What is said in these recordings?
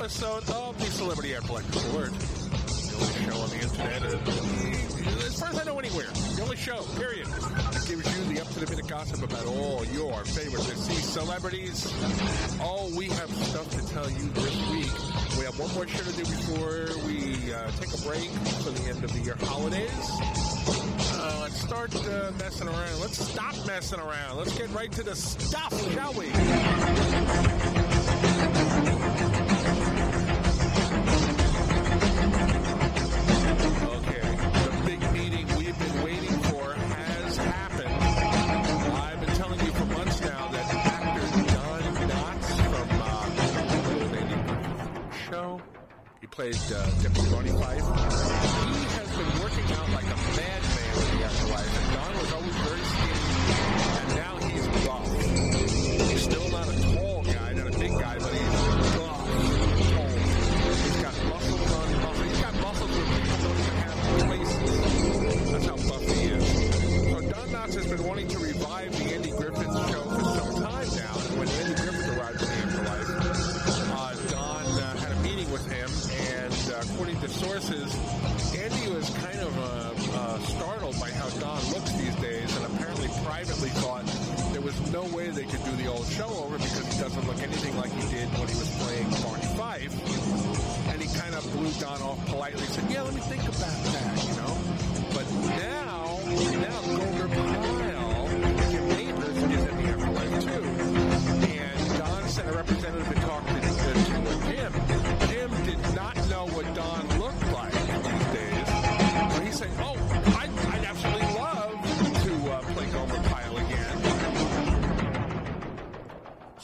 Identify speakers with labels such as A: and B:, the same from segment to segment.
A: episode of the Celebrity Air Collector's Alert. The only show on the internet, is, as far as I know, anywhere. The only show, period, that gives you the up-to-the-minute gossip about all your favorite deceased celebrities. All we have stuff to tell you this week. We have one more show to do before we uh, take a break for the end of the year holidays. Uh, let's start uh, messing around. Let's stop messing around. Let's get right to the stuff, shall we?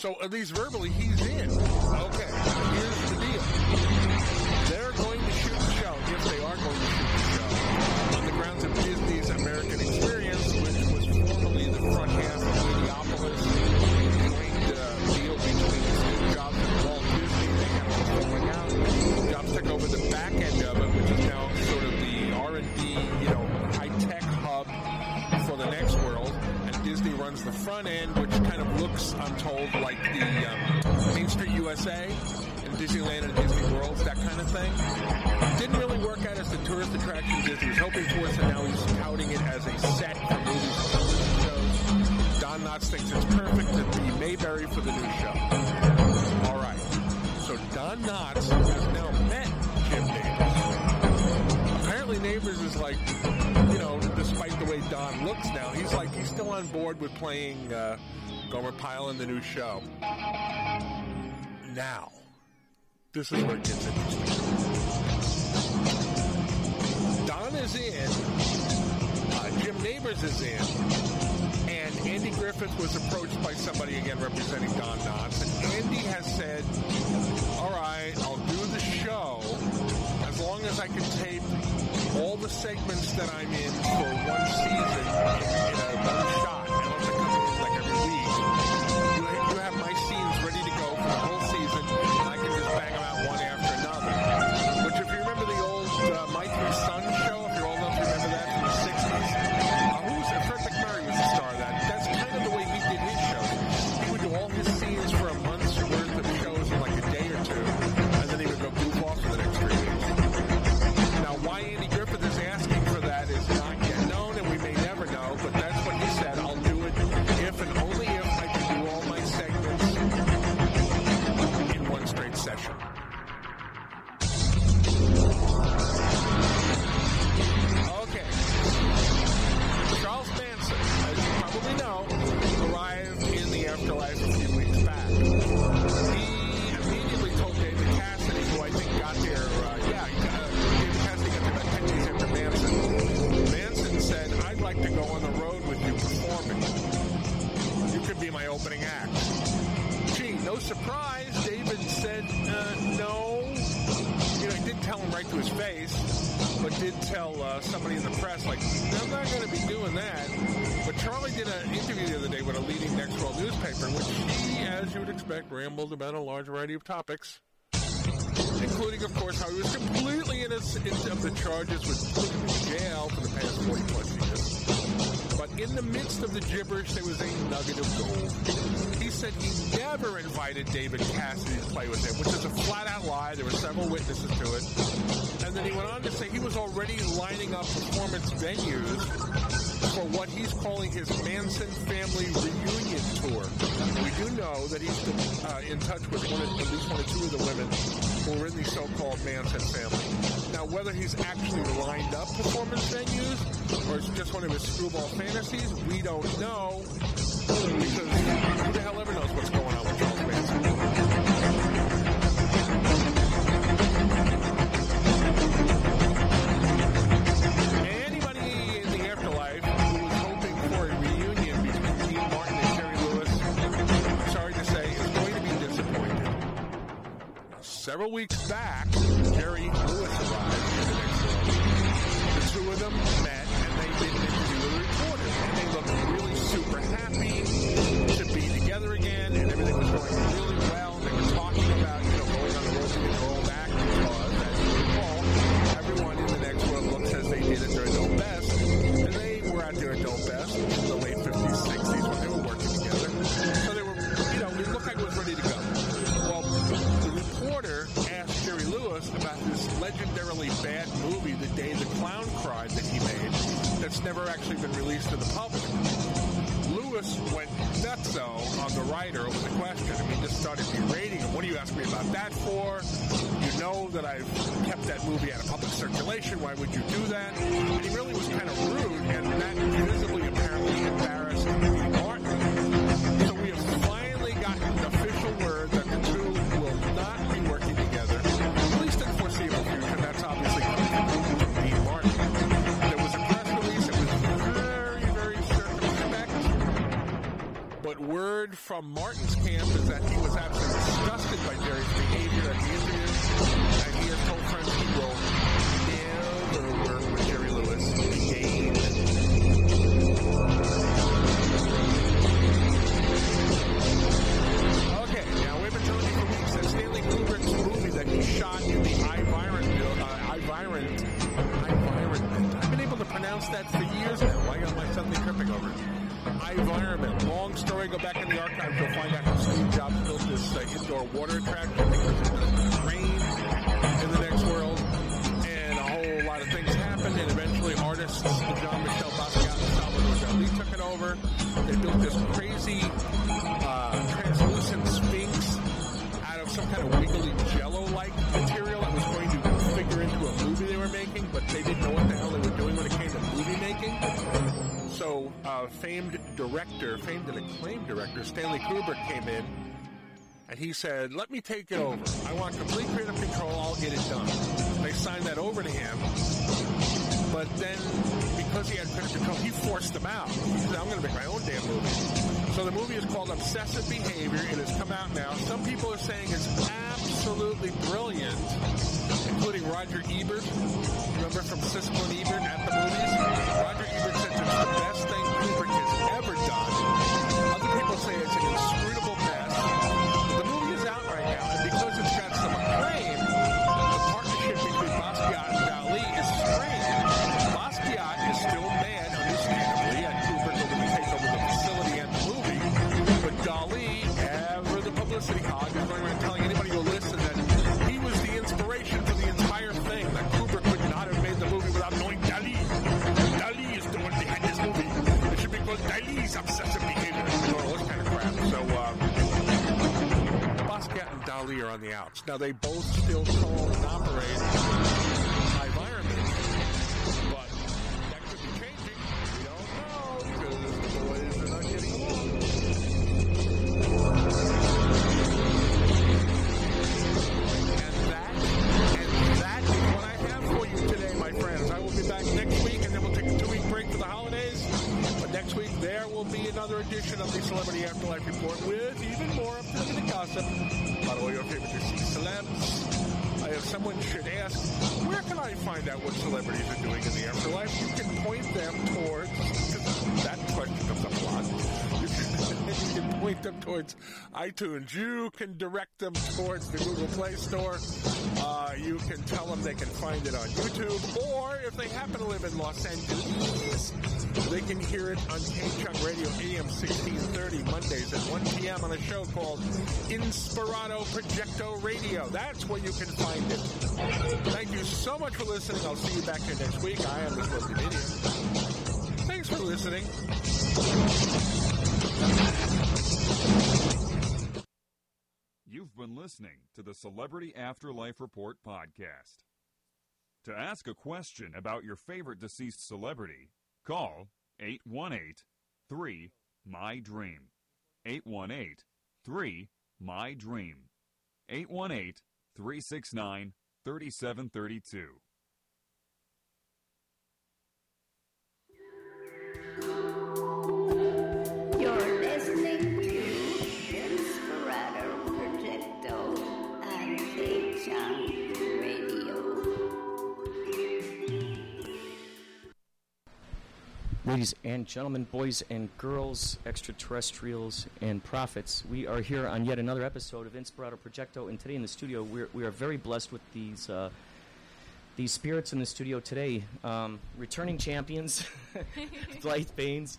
A: So at least verbally, he's in. playing uh, Gomer Pyle in the new show. Now, this is where it gets interesting. Don is in, uh, Jim Nabors is in, and Andy Griffith was approached by somebody again representing Don Knotts, and Andy has said, "All right, I'll do the show as long as I can tape all the segments that I'm in topics, including, of course, how he was completely innocent of the charges which put him in jail for the past 40 plus years. But in the midst of the gibberish, there was a nugget of gold. He said he never invited David Cassidy to play with him, which is a flat out lie. There were several witnesses to it. And then he went on to say he was already lining up performance venues what he's calling his Manson family reunion tour. We do know that he's uh, in touch with one of, at least one or two of the women who are in the so-called Manson family. Now, whether he's actually lined up performance venues or it's just one of his screwball fantasies, we don't know because who the hell ever Several weeks back, Jerry Lewis arrived in the. The two of them met and they did an interview with a reporter. And they looked really super happy to be together again and everything was going really well. Legendarily bad movie, The Day the Clown Cried, that he made, that's never actually been released to the public. Lewis went nutso on the writer over the question. I mean, just started berating him. What do you ask me about that for? You know that I've kept that movie out of public circulation. Why would you do that? And he really was kind of rude, and that visibly, apparently, embarrassed word from Martin's camp is that he was absolutely disgusted by Jerry's behavior at the interview, and he has told friends he will Stanley Kubrick came in, and he said, "Let me take it over. I want complete creative control. I'll get it done." They signed that over to him, but then because he had creative control, he forced them out. He said, "I'm going to make my own damn movie." So the movie is called Obsessive Behavior. It has come out now. Some people are saying it's absolutely brilliant, including Roger Ebert. Remember from Siskel and Ebert at the movies? Roger Ebert said it's the best thing Kubrick has ever done. Dali are on the outs. Now, they both still call and operate environment, but that could be changing. We don't know because the boys are not getting along. Towards iTunes. You can direct them towards the Google Play Store. Uh, you can tell them they can find it on YouTube, or if they happen to live in Los Angeles, they can hear it on K-Chung Radio AM 1630 Mondays at 1 p.m. on a show called Inspirato Projecto Radio. That's where you can find it. Thank you so much for listening. I'll see you back here next week. I am the Slow Comedian. Thanks for listening.
B: You've been listening to the Celebrity Afterlife Report podcast. To ask a question about your favorite deceased celebrity, call 818 3 My Dream. 818 3 My Dream. 818 369 3732.
C: You're
D: Ladies and gentlemen, boys and girls, extraterrestrials and prophets, we are here on yet another episode of Inspirato Projecto, and today in the studio we're, we are very blessed with these uh, these spirits in the studio today. Um, returning champions, Blythe Baines,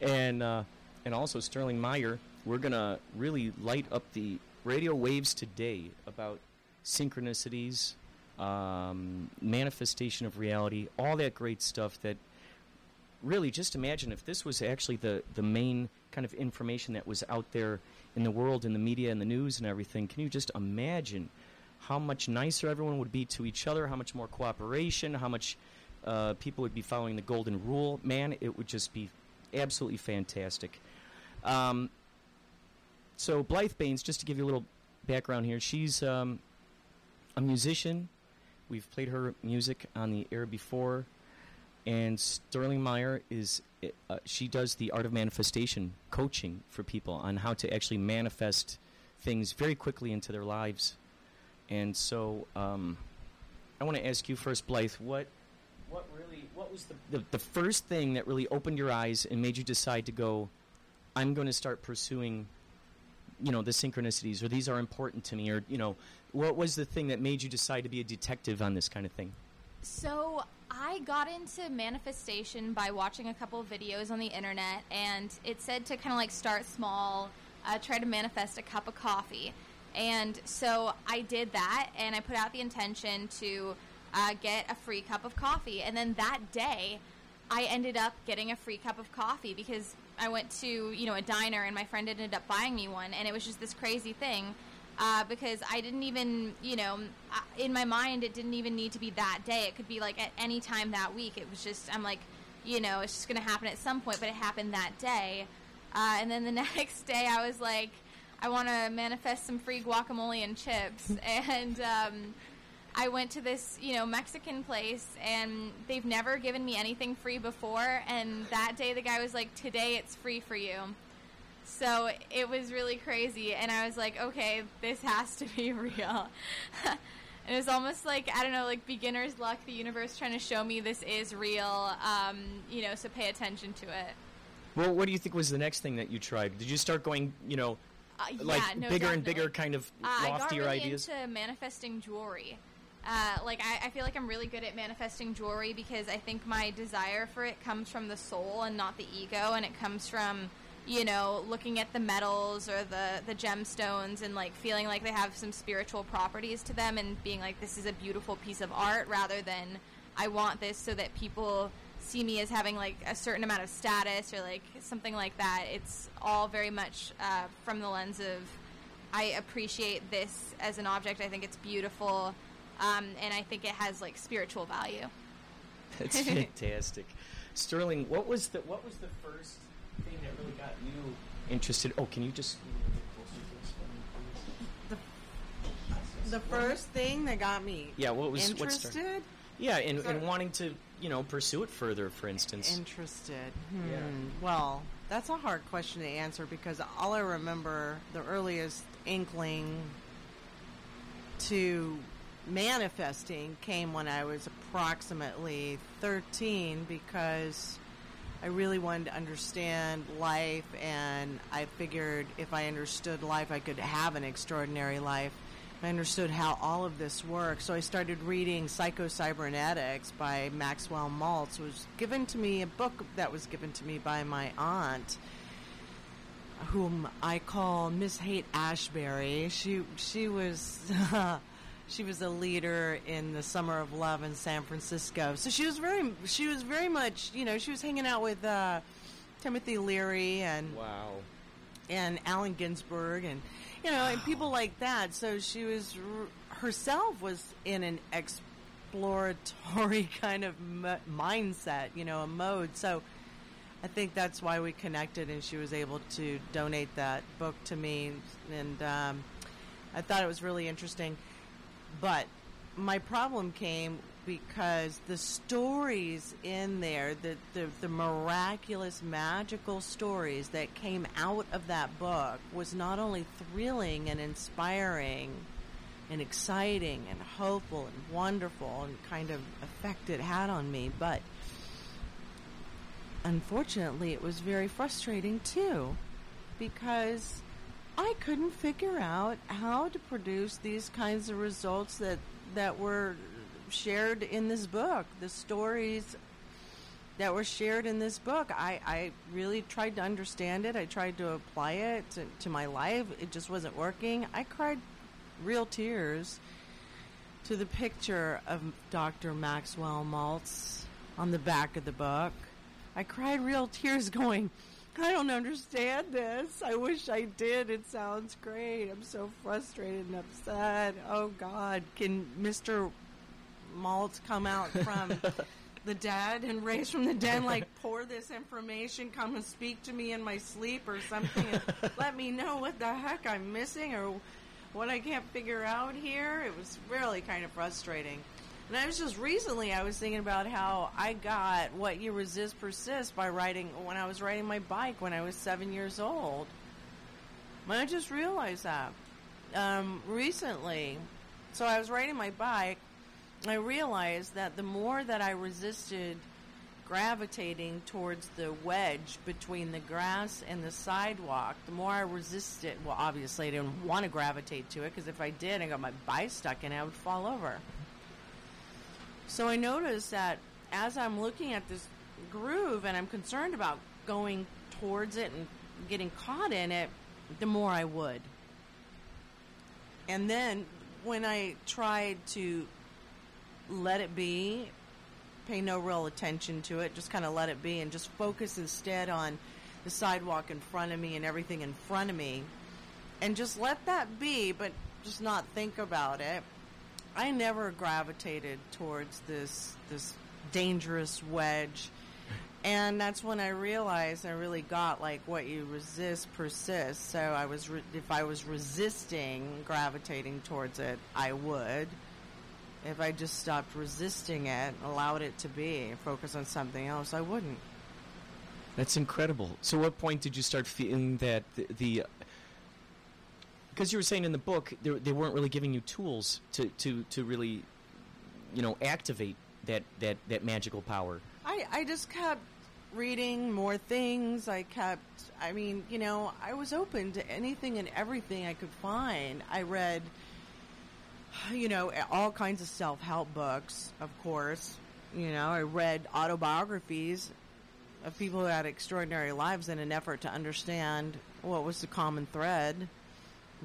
D: and uh, and also Sterling Meyer. We're gonna really light up the radio waves today about synchronicities, um, manifestation of reality, all that great stuff that really just imagine if this was actually the, the main kind of information that was out there in the world, in the media, and the news and everything. Can you just imagine how much nicer everyone would be to each other, how much more cooperation, how much uh, people would be following the golden rule? Man, it would just be absolutely fantastic. Um, so, Blythe Baines, just to give you a little background here, she's um, a musician. We've played her music on the air before and Sterling Meyer is uh, she does the art of manifestation coaching for people on how to actually manifest things very quickly into their lives. And so, um, I want to ask you first, Blythe, what what really what was the, the the first thing that really opened your eyes and made you decide to go? I'm going to start pursuing, you know, the synchronicities, or these are important to me, or you know, what was the thing that made you decide to be a detective on this kind of thing?
E: So I got into manifestation by watching a couple of videos on the internet, and it said to kind of like start small, uh, try to manifest a cup of coffee. And so I did that, and I put out the intention to uh, get a free cup of coffee. And then that day, I ended up getting a free cup of coffee because I went to you know a diner, and my friend ended up buying me one, and it was just this crazy thing uh, because I didn't even, you know, in my mind, it didn't even need to be that day. It could be like at any time that week. It was just, I'm like, you know, it's just going to happen at some point, but it happened that day. Uh, and then the next day, I was like, I want to manifest some free guacamole and chips. and um, I went to this, you know, Mexican place, and they've never given me anything free before. And that day, the guy was like, Today it's free for you. So it was really crazy, and I was like, okay, this has to be real. And it was almost like I don't know, like beginner's luck. The universe trying to show me this is real. Um, you know, so pay attention to it.
D: Well, what do you think was the next thing that you tried? Did you start going, you know,
E: Uh, yeah,
D: like
E: no,
D: bigger and bigger kind of
E: Uh, I got
D: loftier
E: really
D: ideas?
E: into manifesting jewelry. Uh, like I, I feel like I'm really good at manifesting jewelry because I think my desire for it comes from the soul and not the ego, and it comes from you know looking at the metals or the the gemstones and like feeling like they have some spiritual properties to them and being like this is a beautiful piece of art rather than I want this so that people see me as having like a certain amount of status or like something like that. It's all very much uh, from the lens of I appreciate this as an object. I think it's beautiful, um, and I think it has like spiritual value.
D: That's fantastic, Sterling. What was the what was the first thing that really got you interested? Oh, can you just
F: The first thing that got me
D: yeah? What was what started-
F: interested?
D: Yeah, and,
F: Sorry.
D: and wanting to you know pursue it further, for instance.
F: Interested. Hmm.
D: Yeah.
F: Well, that's a hard question to answer because all I remember, the earliest inkling to manifesting came when I was approximately 13 because I really wanted to understand life, and I figured if I understood life, I could have an extraordinary life. I understood how all of this works, so I started reading Psycho-Cybernetics by Maxwell Maltz. It was given to me, a book that was given to me by my aunt, whom I call Miss Haight Ashbury. She she was uh, she was a leader in the Summer of Love in San Francisco. So she was very she was very much you know she was hanging out with uh, Timothy Leary and
D: Wow.
F: and Allen Ginsberg and you know and people like that. So she was r- herself was in an exploratory kind of mindset, you know, a mode. So I think that's why we connected, and she was able to donate that book to me, and um, I thought it was really interesting. But my problem came because the stories in there, the, the, the miraculous, magical stories that came out of that book was not only thrilling and inspiring and exciting and hopeful and wonderful and kind of effect it had on me, but unfortunately it was very frustrating too because I couldn't figure out how to produce these kinds of results that that were shared in this book. The stories that were shared in this book, I, I really tried to understand it. I tried to apply it to, to my life. It just wasn't working. I cried real tears to the picture of Dr. Maxwell Maltz on the back of the book. I cried real tears going, I don't understand this. I wish I did. It sounds great. I'm so frustrated and upset. Oh God, can Mr. Maltz come out from the dead and raise from the dead, like pour this information, come and speak to me in my sleep or something, and let me know what the heck I'm missing or what I can't figure out here? It was really kind of frustrating. And I was just recently, I was thinking about how I got what you resist persists by riding when I was riding my bike when I was seven years old. And I just realized that um, recently. So I was riding my bike. I realized that the more that I resisted gravitating towards the wedge between the grass and the sidewalk, the more I resisted. Well, obviously, I didn't want to gravitate to it because if I did, I got my bike stuck and I would fall over. So I noticed that as I'm looking at this groove and I'm concerned about going towards it and getting caught in it, the more I would. And then when I tried to let it be, pay no real attention to it, just kind of let it be and just focus instead on the sidewalk in front of me and everything in front of me and just let that be, but just not think about it. I never gravitated towards this this dangerous wedge. And that's when I realized I really got like what you resist persists. So I was re- if I was resisting gravitating towards it, I would. If I just stopped resisting it, allowed it to be, focus on something else, I wouldn't.
D: That's incredible. So, what point did you start feeling that the because you were saying in the book they, they weren't really giving you tools to, to, to really, you know, activate that, that, that magical power.
F: I, I just kept reading more things. I kept, I mean, you know, I was open to anything and everything I could find. I read, you know, all kinds of self help books, of course. You know, I read autobiographies of people who had extraordinary lives in an effort to understand what was the common thread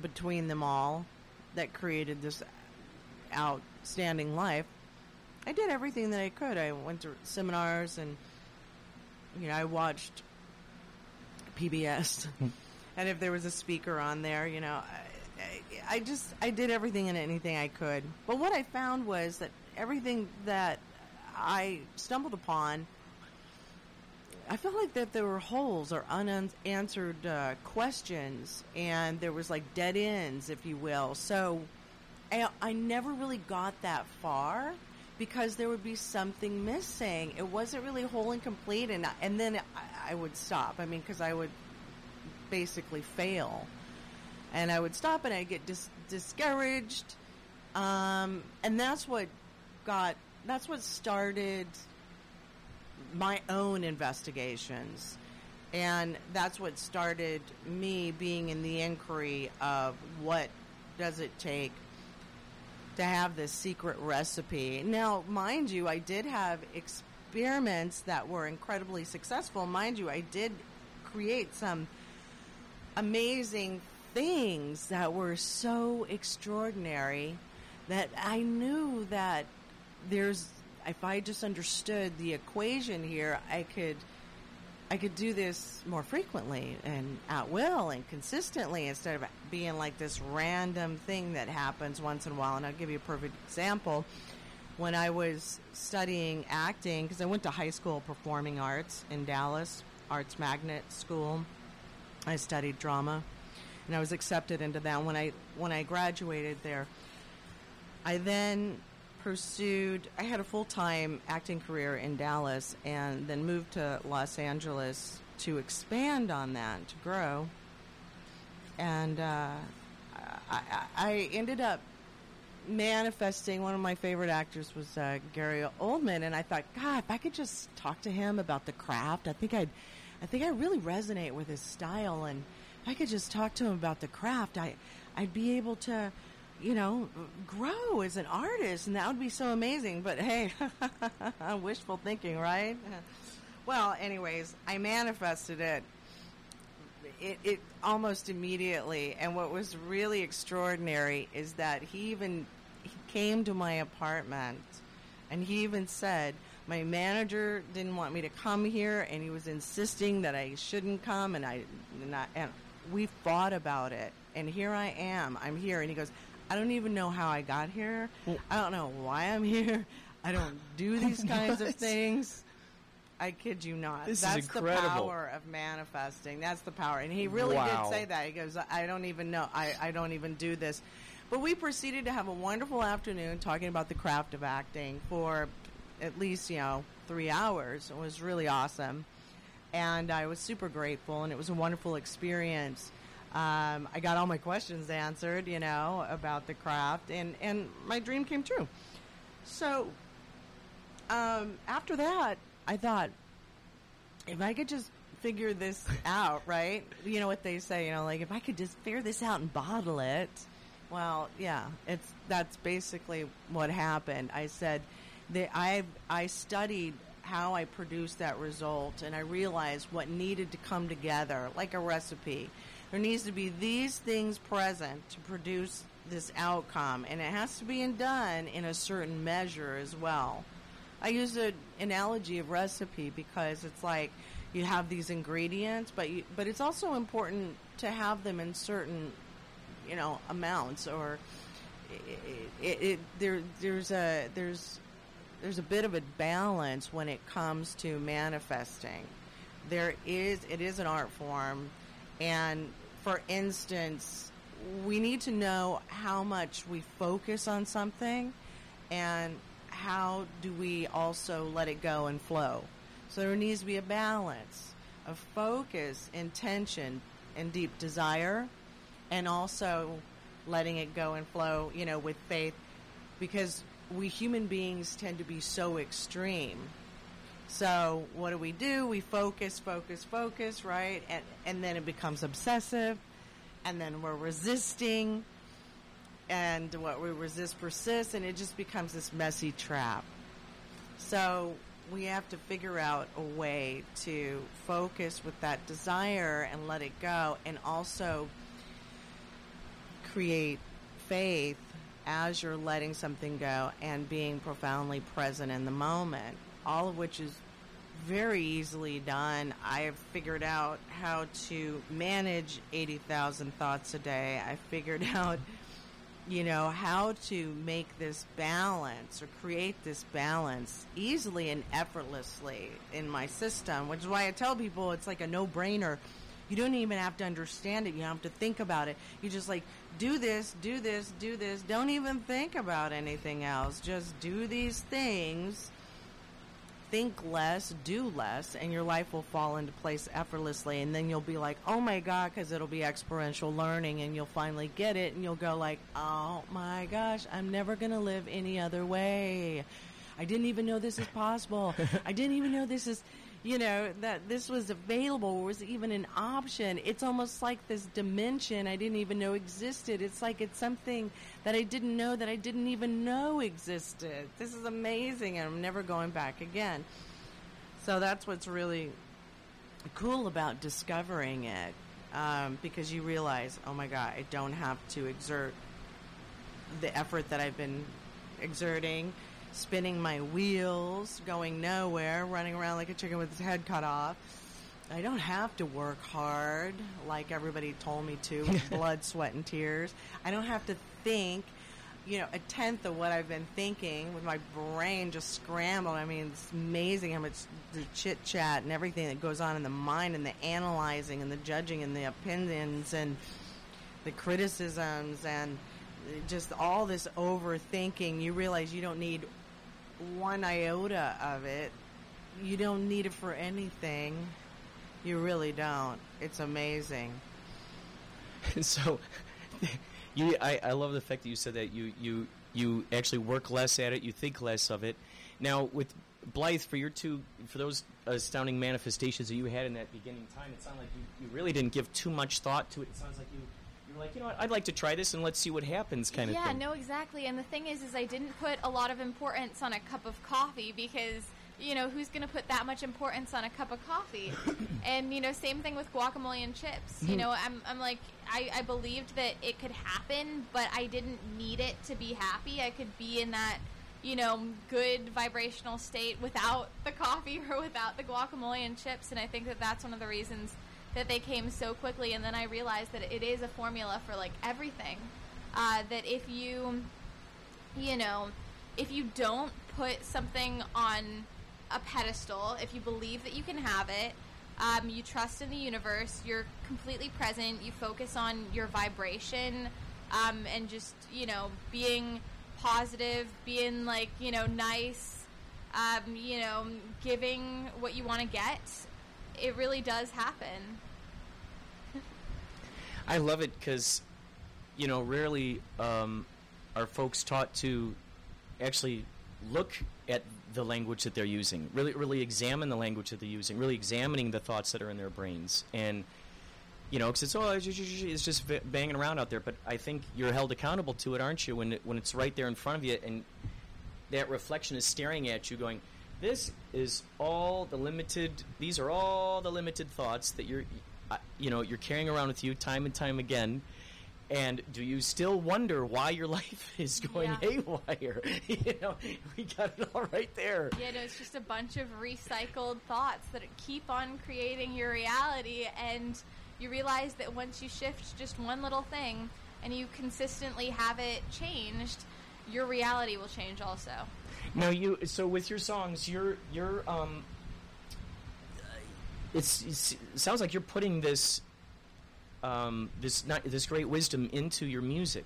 F: between them all that created this outstanding life. I did everything that I could. I went to seminars and you know, I watched PBS. and if there was a speaker on there, you know, I, I, I just I did everything and anything I could. But what I found was that everything that I stumbled upon I felt like that there were holes or unanswered uh, questions, and there was like dead ends, if you will. So I, I never really got that far because there would be something missing. It wasn't really whole and complete, and and then I, I would stop. I mean, because I would basically fail, and I would stop, and I'd get dis- discouraged, um, and that's what got that's what started my own investigations. And that's what started me being in the inquiry of what does it take to have this secret recipe. Now, mind you, I did have experiments that were incredibly successful. Mind you, I did create some amazing things that were so extraordinary that I knew that there's if I just understood the equation here, I could I could do this more frequently and at will and consistently instead of being like this random thing that happens once in a while. And I'll give you a perfect example. When I was studying acting, because I went to high school performing arts in Dallas, Arts Magnet School, I studied drama, and I was accepted into that. When I when I graduated there, I then pursued. I had a full time acting career in Dallas, and then moved to Los Angeles to expand on that to grow. And uh, I, I, ended up manifesting. One of my favorite actors was uh, Gary Oldman, and I thought, God, if I could just talk to him about the craft, I think I'd, I think I really resonate with his style, and if I could just talk to him about the craft, I, I'd be able to, you know, grow as an artist, and that would be so amazing. But hey, wishful thinking, right? Well, anyways, I manifested it it, it almost immediately. And what was really extraordinary is that he even he came to my apartment, and he even said my manager didn't want me to come here, and he was insisting that I shouldn't come, and I and, I, and we fought about it, and here I am. I'm here, and he goes. I don't even know how I got here. I don't know why I'm here. I don't do these kinds of things. I kid you not.
D: This is
F: That's the power of manifesting. That's the power. And he really
D: Wow.
F: did say that. He goes, I don't even know. I, I don't even do this. But we proceeded to have a wonderful afternoon talking about the craft of acting for at least, you know, three hours. It was really awesome. And I was super grateful, and it was a wonderful experience. Um, I got all my questions answered, you know, about the craft, and, and my dream came true. So um, after that, I thought, if I could just figure this out, right? You know what they say, you know, like if I could just figure this out and bottle it. Well, yeah, it's that's basically what happened. I said that I I studied how I produced that result and I realized what needed to come together like a recipe. There needs to be these things present to produce this outcome and it has to be done in a certain measure as well. I use an analogy of recipe because it's like you have these ingredients, but you, but it's also important to have them in certain, you know, amounts or it, it, it, there there's a there's there's a bit of a balance when it comes to manifesting. There is it is an art form, and for instance, we need to know how much we focus on something, and how do we also let it go and flow. So there needs to be a balance of focus, intention, and deep desire, and also letting it go and flow, you know, with faith, because we human beings tend to be so extreme. So what do we do? We focus, focus, focus, right? And and then it becomes obsessive, and then we're resisting, and what we resist persists, and it just becomes this messy trap. So we have to figure out a way to focus with that desire and let it go, and also create faith as you're letting something go and being profoundly present in the moment. All of which is very easily done. I have figured out how to manage 80,000 thoughts a day. I figured out you know, how to make this balance or create this balance easily and effortlessly in my system, which is why I tell people it's like a no brainer. You don't even have to understand it. You don't have to think about it. You just like do this, do this, do this. Don't even think about anything else. Just do these things. Think less, do less, and your life will fall into place effortlessly. And then you'll be like, oh my God, because it'll be exponential learning, and you'll finally get it, and you'll go like, oh my gosh, I'm never going to live any other way. I didn't even know this is possible. I didn't even know this is, you know, that this was available, was even an option. It's almost like this dimension I didn't even know existed. It's like it's something that I didn't know that I didn't even know existed. This is amazing, and I'm never going back again. So that's what's really cool about discovering it um, because you realize, oh my God, I don't have to exert the effort that I've been exerting, spinning my wheels, going nowhere, running around like a chicken with its head cut off. I don't have to work hard like everybody told me to, with blood, sweat, and tears. I don't have to think, you know, a tenth of what I've been thinking with my brain just scrambled. I mean, it's amazing how much the chit chat and everything that goes on in the mind and the analyzing and the judging and the opinions and the criticisms and just all this overthinking. You realize you don't need one iota of it. You don't need it for anything. You really don't. It's amazing.
D: so, you, I, I love the fact that you said that you, you, you actually work less at it, you think less of it. Now, with Blythe, for your two, for those astounding manifestations that you had in that beginning time, it sounded like you, you really didn't give too much thought to it. It sounds like you, like, you know what, I'd like to try this and let's see what happens, kind
E: yeah,
D: of thing.
E: Yeah, no, exactly. And the thing is, is I didn't put a lot of importance on a cup of coffee because you know who's going to put that much importance on a cup of coffee? and you know, same thing with guacamole and chips. You mm-hmm. know, I'm I'm like I, I believed that it could happen, but I didn't need it to be happy. I could be in that you know good vibrational state without the coffee or without the guacamole and chips. And I think that that's one of the reasons that they came so quickly. And then I realized that it is a formula for like everything. Uh, that if you you know, if you don't put something on a pedestal, if you believe that you can have it, um, you trust in the universe, you're completely present, you focus on your vibration, um, and just, you know, being positive, being like, you know, nice, um, you know, giving what you want to get, it really does happen.
D: I love it because, you know, rarely um, are folks taught to actually look at the language that they're using. Really, really examine the language that they're using. Really examining the thoughts that are in their brains. And you know, because it's oh, it's just, banging around out there. But I think you're held accountable to it, aren't you? When it, when it's right there in front of you, and that reflection is staring at you, going, "This is all the limited. These are all the limited thoughts that you're, you know, you're carrying around with you time and time again." And do you still wonder why your life is going
E: Yeah.
D: haywire? you know, we got it all right there.
E: Yeah, no, it's just a bunch of recycled thoughts that keep on creating your reality, and you realize that once you shift just one little thing and you consistently have it changed, your reality will change also.
D: Now you so with your songs, you're you're um. It's, it's it sounds like you're putting this um this not this great wisdom into your music.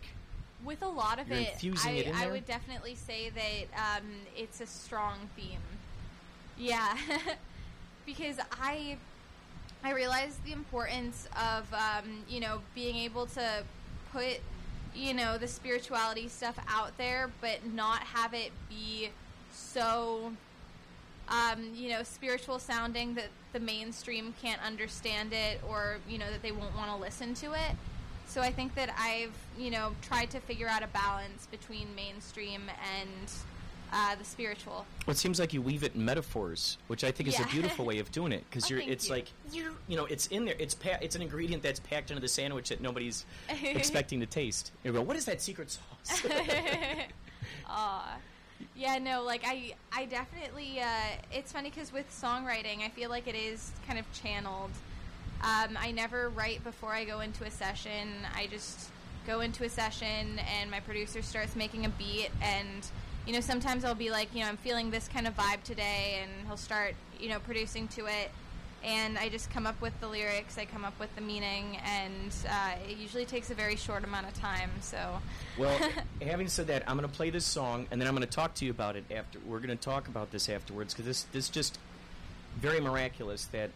E: With a lot of
D: You're
E: it, I,
D: it
E: I would definitely say that um, it's a strong theme. Yeah, because I I realize the importance of um, you know being able to put you know the spirituality stuff out there, but not have it be so um, you know spiritual sounding that the mainstream can't understand it or you know that they won't want to listen to it. So I think that I've you know tried to figure out a balance between mainstream and uh, the spiritual.
D: Well, it seems like you weave it in metaphors, which I think is a beautiful way of doing it because
E: Oh,
D: you're. It's
E: you.
D: like you you know it's in there. It's pa- it's an ingredient that's packed into the sandwich that nobody's expecting to taste. You go, what is that secret sauce?
E: Aw. Yeah, no, like I, I definitely. Uh, it's funny because with songwriting, I feel like it is kind of channeled. Um, I never write before I go into a session. I just go into a session, and my producer starts making a beat, and you know, sometimes I'll be like, you know, I'm feeling this kind of vibe today, and he'll start, you know, producing to it. And I just come up with the lyrics, I come up with the meaning, and uh, it usually takes a very short amount of time. So,
D: Well, having said that, I'm going to play this song, and then I'm going to talk to you about it after. We're going to talk about this afterwards because this this just very miraculous that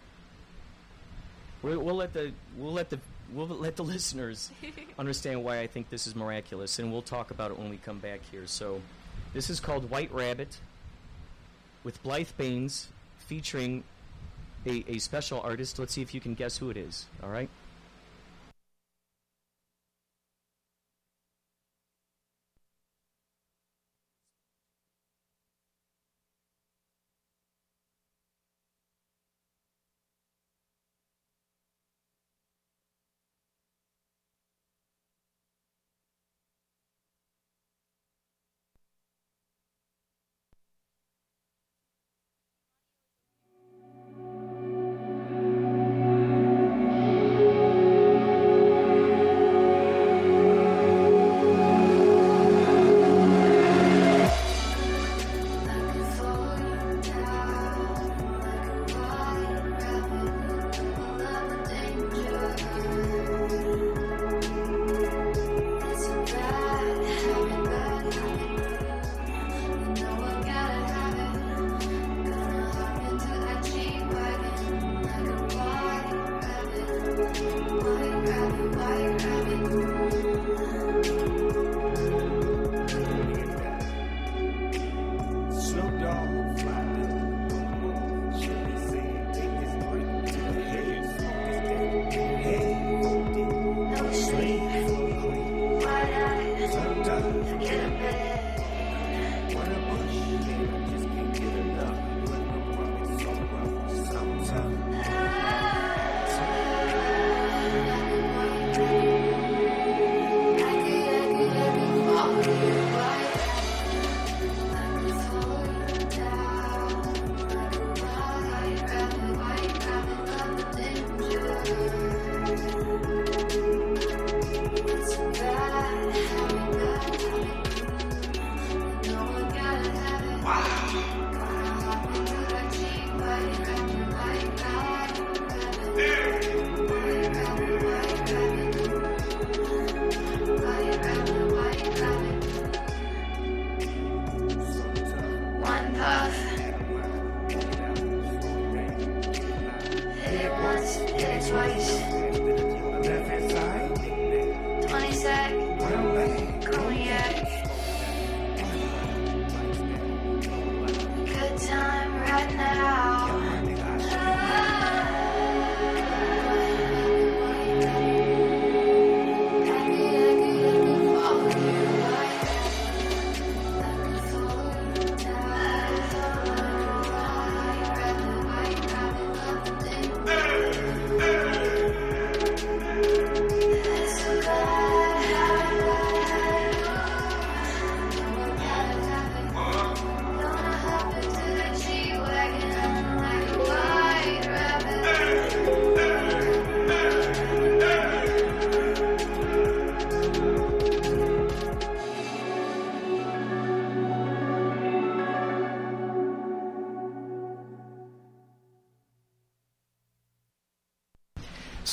D: we'll, we'll let the we'll let the we'll let the listeners understand why I think this is miraculous, and we'll talk about it when we come back here. So, this is called White Rabbit,
G: with Blythe Baines featuring a, a special artist. Let's see if you can guess who it is. All right.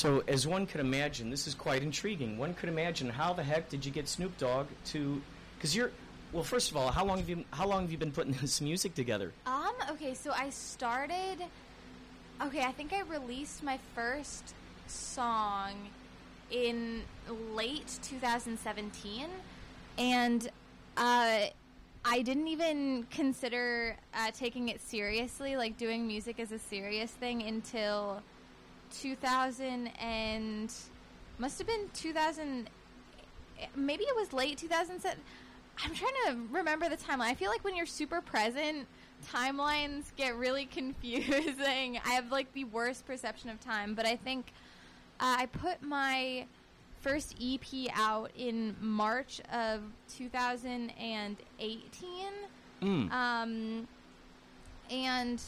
D: So,
G: as one could imagine, this is quite intriguing. One could imagine how the heck did you get Snoop Dogg to? Because you're, well, first of all, how long have you how long have you been putting this music together?
E: Um, okay, so I started Okay, I think I released my first song in late 2017 and uh I didn't even consider uh, taking it seriously, like doing music as a serious thing until 2000 and must have been 2000 maybe it was late 2007 i'm trying to remember the timeline. I feel like when you're super present timelines get really confusing. I have like the worst perception of time but i think uh, i put my first ep out in march of 2018
G: Mm.
E: um, and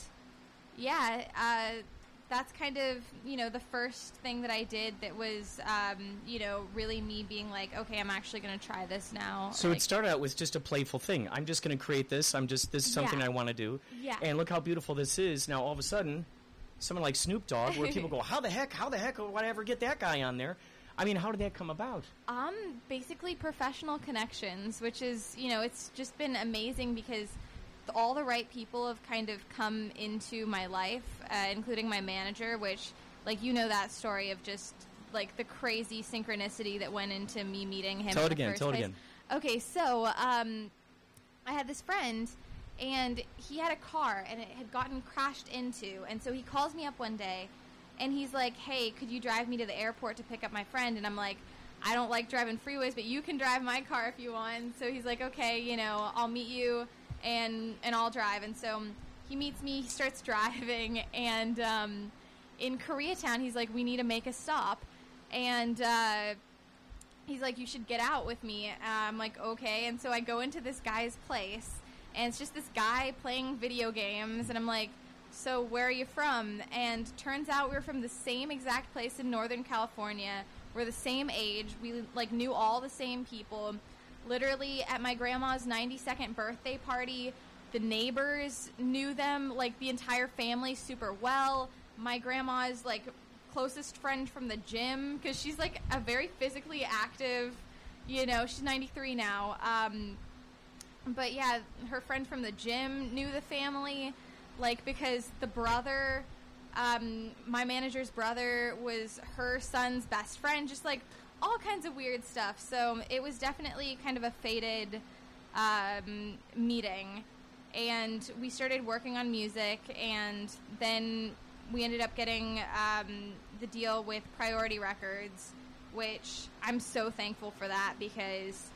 E: yeah, uh, that's kind of you know the first thing that I did that was um, you know really me being like, okay, I'm actually going to try this now.
G: So
E: like,
G: it started out with just a playful thing. I'm just going to create this. I'm just this is something
E: Yeah.
G: I want to do.
E: Yeah.
G: And look how beautiful this is. Now all of a sudden, someone like Snoop Dogg, where people go, "How the heck? How the heck would I ever get that guy on there?" I mean, how did that come about?
E: Um, basically professional connections, which is, you know, it's just been amazing because all the right people have kind of come into my life, uh, including my manager, which, like, you know that story of just, like, the crazy synchronicity that went into me meeting him.
G: Tell it again, tell it
E: place.
G: again.
E: Okay, so, um, I had this friend, and he had a car and it had gotten crashed into and so he calls me up one day and he's like hey could you drive me to the airport to pick up my friend and i'm like i don't like driving freeways but you can drive my car if you want so he's like okay you know i'll meet you and and i'll drive and so um, he meets me he starts driving and um, in koreatown he's like we need to make a stop and uh, he's like, you should get out with me. Uh, I'm like, okay. And so I go into this guy's place, and it's just this guy playing video games, and I'm like, so where are you from? And turns out we are from the same exact place in Northern California. We're the same age. We like knew all the same people. Literally at my grandma's 92nd birthday party, the neighbors knew them like the entire family super well. My grandma's like closest friend from the gym because she's like a very physically active. You know, she's 93 now. Um, but yeah, her friend from the gym knew the family, like because the brother, um, my manager's brother, was her son's best friend. Just like all kinds of weird stuff. So it was definitely kind of a faded um, meeting, and we started working on music, and then we ended up getting um, the deal with Priority Records, which I'm so thankful for that because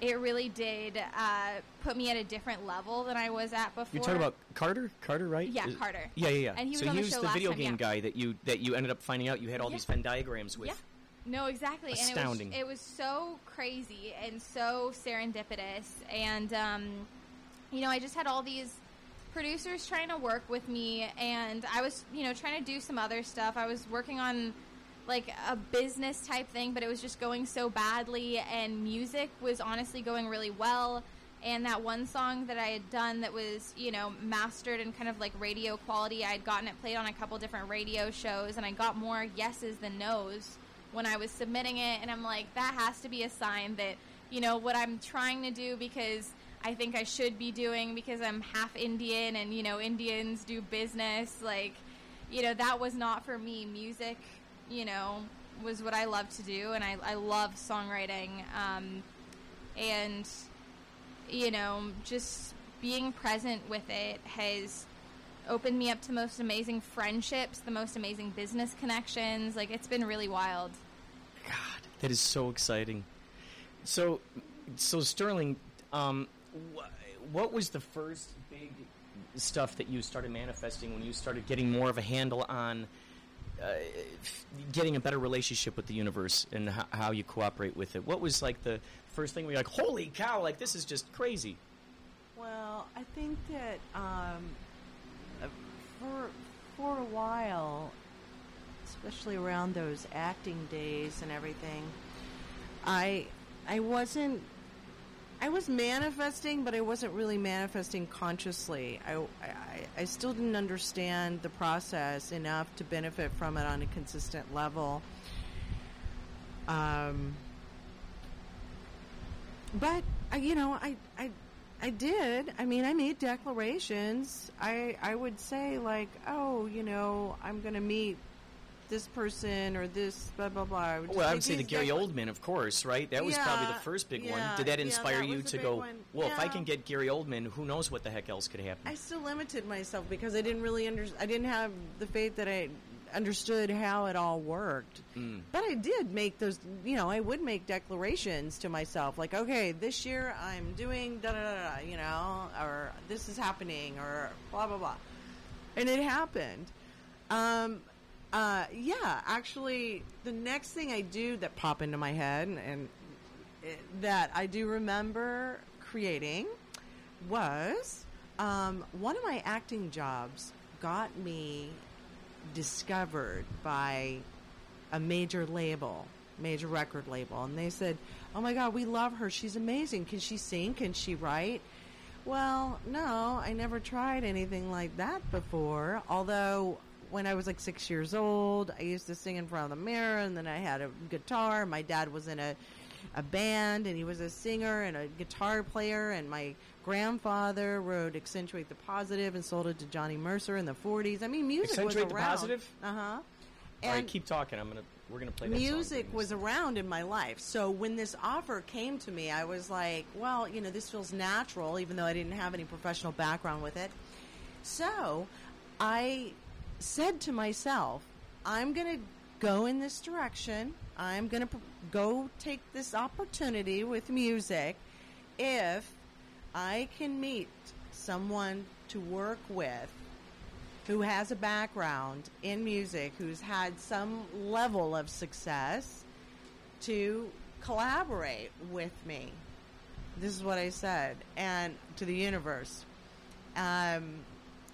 E: it really did uh, put me at a different level than I was at before.
D: You're talking about Carter, Carter, right?
E: Yeah,
D: Is-
E: Carter.
D: Yeah, yeah, yeah.
E: And he was
D: so he
E: the
D: was the video
E: time,
D: game
E: yeah.
D: guy that you that you ended up finding out you had all
E: Yeah.
D: these Venn diagrams with.
E: Yeah. No, exactly.
D: Astounding.
E: And it was, it was so crazy and so serendipitous. And, um, you know, I just had all these producers trying to work with me, and I was, you know, trying to do some other stuff. I was working on like a business type thing, but it was just going so badly, and music was honestly going really well. And that one song that I had done that was, you know, mastered and kind of like radio quality, I had gotten it played on a couple different radio shows, and I got more yeses than nos when I was submitting it. And I'm like, that has to be a sign that, you know, what I'm trying to do because I think I should be doing because I'm half Indian and, you know, Indians do business. Like, you know, that was not for me. Music, you know, was what I love to do, and I, I love songwriting. Um, and, you know, just being present with it has opened me up to most amazing friendships, the most amazing business connections. Like, it's been really wild.
D: God, that is so exciting. So, so Sterling, um, wh- what was the first big stuff that you started manifesting when you started getting more of a handle on uh, getting a better relationship with the universe and h- how you cooperate with it? What was like the first thing where you're like, "Holy cow! Like this is just crazy."
F: Well, I think that um, for for a while, especially around those acting days and everything, I I wasn't I was manifesting, but I wasn't really manifesting consciously. I, I, I still didn't understand the process enough to benefit from it on a consistent level. Um, but I, you know, I, I, I did. I mean, I made declarations. I, I would say like, oh, you know, I'm going to meet this person or this blah blah blah. I would just
D: Well, I would say the Gary Oldman, of course, right? That was probably the first big one. Did that
F: yeah,
D: inspire
F: that
D: you to go?
F: one.
D: Well, if I can get Gary Oldman, who knows what the heck else could happen?
F: I still limited myself because I didn't really under. I didn't have the faith that I understood how it all worked.
D: Mm.
F: But I did make those. You know, I would make declarations to myself, like, okay, this year I'm doing da da da da. You know, or this is happening, or blah blah blah, and it happened. Um, uh, yeah, actually, the next thing I do that pop into my head and, and that I do remember creating was um, one of my acting jobs got me discovered by a major label, major record label, and they said, "Oh my God, we love her. She's amazing. Can she sing? Can she write?" Well, no, I never tried anything like that before. Although when I was like six years old, I used to sing in front of the mirror, and then I had a guitar. My dad was in a a band, and he was a singer and a guitar player. And my grandfather wrote "Accentuate the Positive" and sold it to Johnny Mercer in the '40s. I mean, music
D: Accentuate
F: was
D: the
F: around.
D: Positive?
F: Uh huh.
D: All right, keep talking. I'm gonna. we're gonna play that
F: music was around in my life. So when this offer came to me, I was like, well, you know, this feels natural, even though I didn't have any professional background with it. So I said to myself, I'm going to go in this direction. I'm going to pr- go take this opportunity with music if I can meet someone to work with who has a background in music, who's had some level of success, to collaborate with me. This is what I said, and to the universe, um,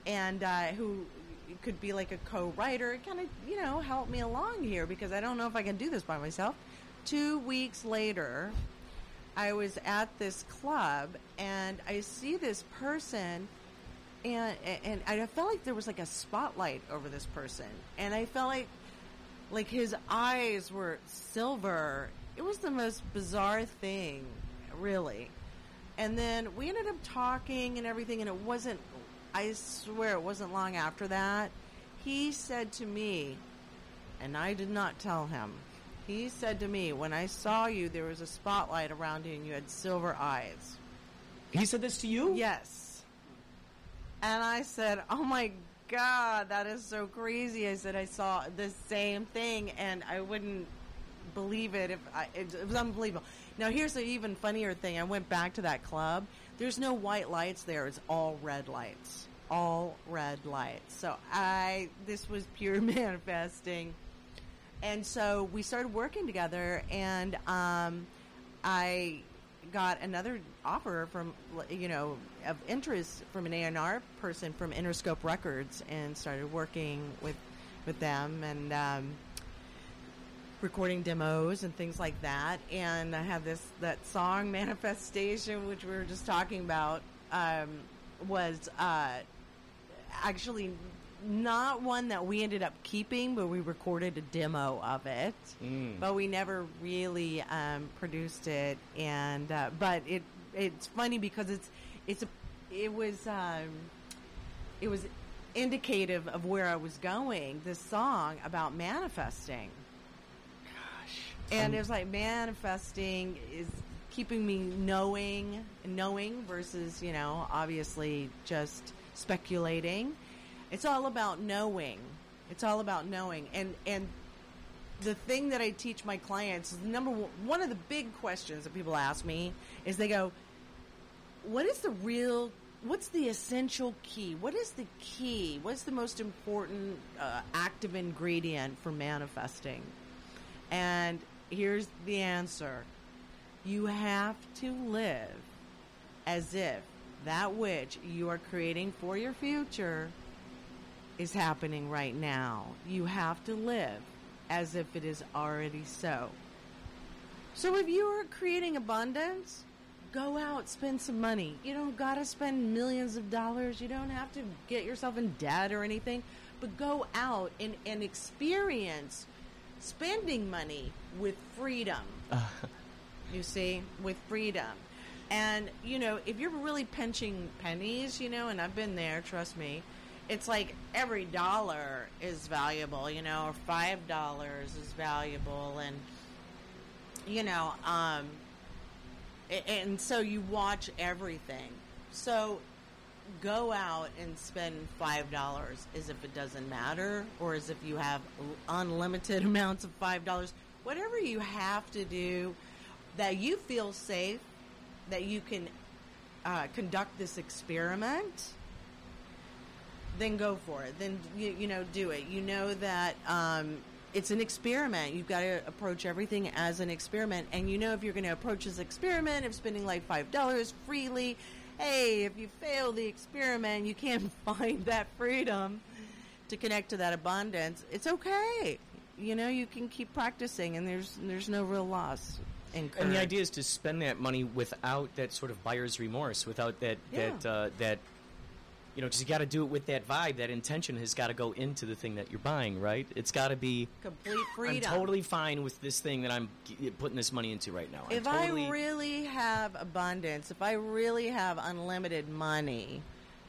F: and uh, who could be like a co-writer, kind of you know help me along here because I don't know if I can do this by myself. Two weeks later, I was at this club and I see this person and and I felt like there was like a spotlight over this person and I felt like like his eyes were silver. It was the most bizarre thing, really. And then we ended up talking and everything and it wasn't I swear it wasn't long after that. He said to me, and I did not tell him. He said to me, when I saw you, there was a spotlight around you and you had silver eyes.
D: He said this to you?
F: Yes. And I said, "Oh my god, that is so crazy." I said I saw the same thing and I wouldn't believe it if I, it, it was unbelievable. Now here's the even funnier thing. I went back to that club. There's no white lights there. It's all red lights. All red lights. So I this was pure manifesting. And so we started working together and um I got another offer from you know of interest from an A&R person from Interscope Records and started working with with them and um, recording demos and things like that and I have this that song manifestation which we were just talking about um, was uh, actually not one that we ended up keeping but we recorded a demo of it
D: Mm.
F: but we never really um, produced it. And uh, but it it's funny because it's it's a it was um, it was indicative of where I was going. This song about manifesting. And it's like manifesting is keeping me knowing knowing versus you know obviously just speculating. It's all about knowing. It's all about knowing and and the thing that I teach my clients is number one, one of the big questions that people ask me is they go, "What is the real? What's the essential key? What is the key? What's the most important uh, active ingredient for manifesting?" And here's the answer: You have to live as if that which you are creating for your future is happening right now. You have to live as if it is already so. So if you are creating abundance, go out, spend some money. You don't got to spend millions of dollars. You don't have to get yourself in debt or anything, but go out and, and experience spending money with freedom. you see, with freedom. And, you know, if you're really pinching pennies, you know, and I've been there, trust me, it's like every dollar is valuable, you know, or five dollars is valuable, and you know, um, and so you watch everything. So go out and spend five dollars as if it doesn't matter, or as if you have unlimited amounts of five dollars. Whatever you have to do that you feel safe, that you can uh, conduct this experiment then go for it. Then you, you know do it. You know that um, it's an experiment. You've got to approach everything as an experiment, and you know if you're going to approach this experiment of spending like five dollars freely. Hey, if you fail the experiment, you can't find that freedom to connect to that abundance. It's okay. You know, you can keep practicing, and there's there's no real loss.
D: And the idea is to spend that money without that sort of buyer's remorse, without that
F: Yeah.
D: that uh, that you know, because you got to do it with that vibe. That intention has got to go into the thing that you're buying, right? It's got to be.
F: complete freedom.
D: I'm totally fine with this thing that I'm g- putting this money into right now. I'm
F: if
D: totally,
F: I really have abundance, if I really have unlimited money,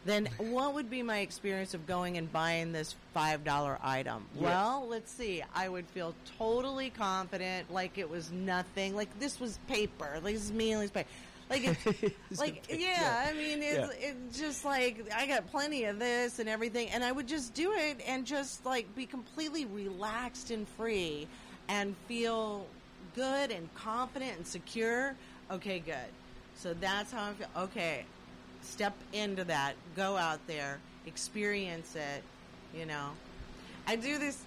F: then what would be my experience of going and buying this five dollar item?
D: Yeah.
F: Well, let's see. I would feel totally confident, like it was nothing. Like this was paper. Like this is meaningless paper. Like it's like
D: big-
F: yeah, I mean it's
D: Yeah.
F: it's just like I got plenty of this and everything, and I would just do it and just like be completely relaxed and free, and feel good and confident and secure. Okay, good. So that's how I feel. Okay, step into that. Go out there, experience it. You know, I do this.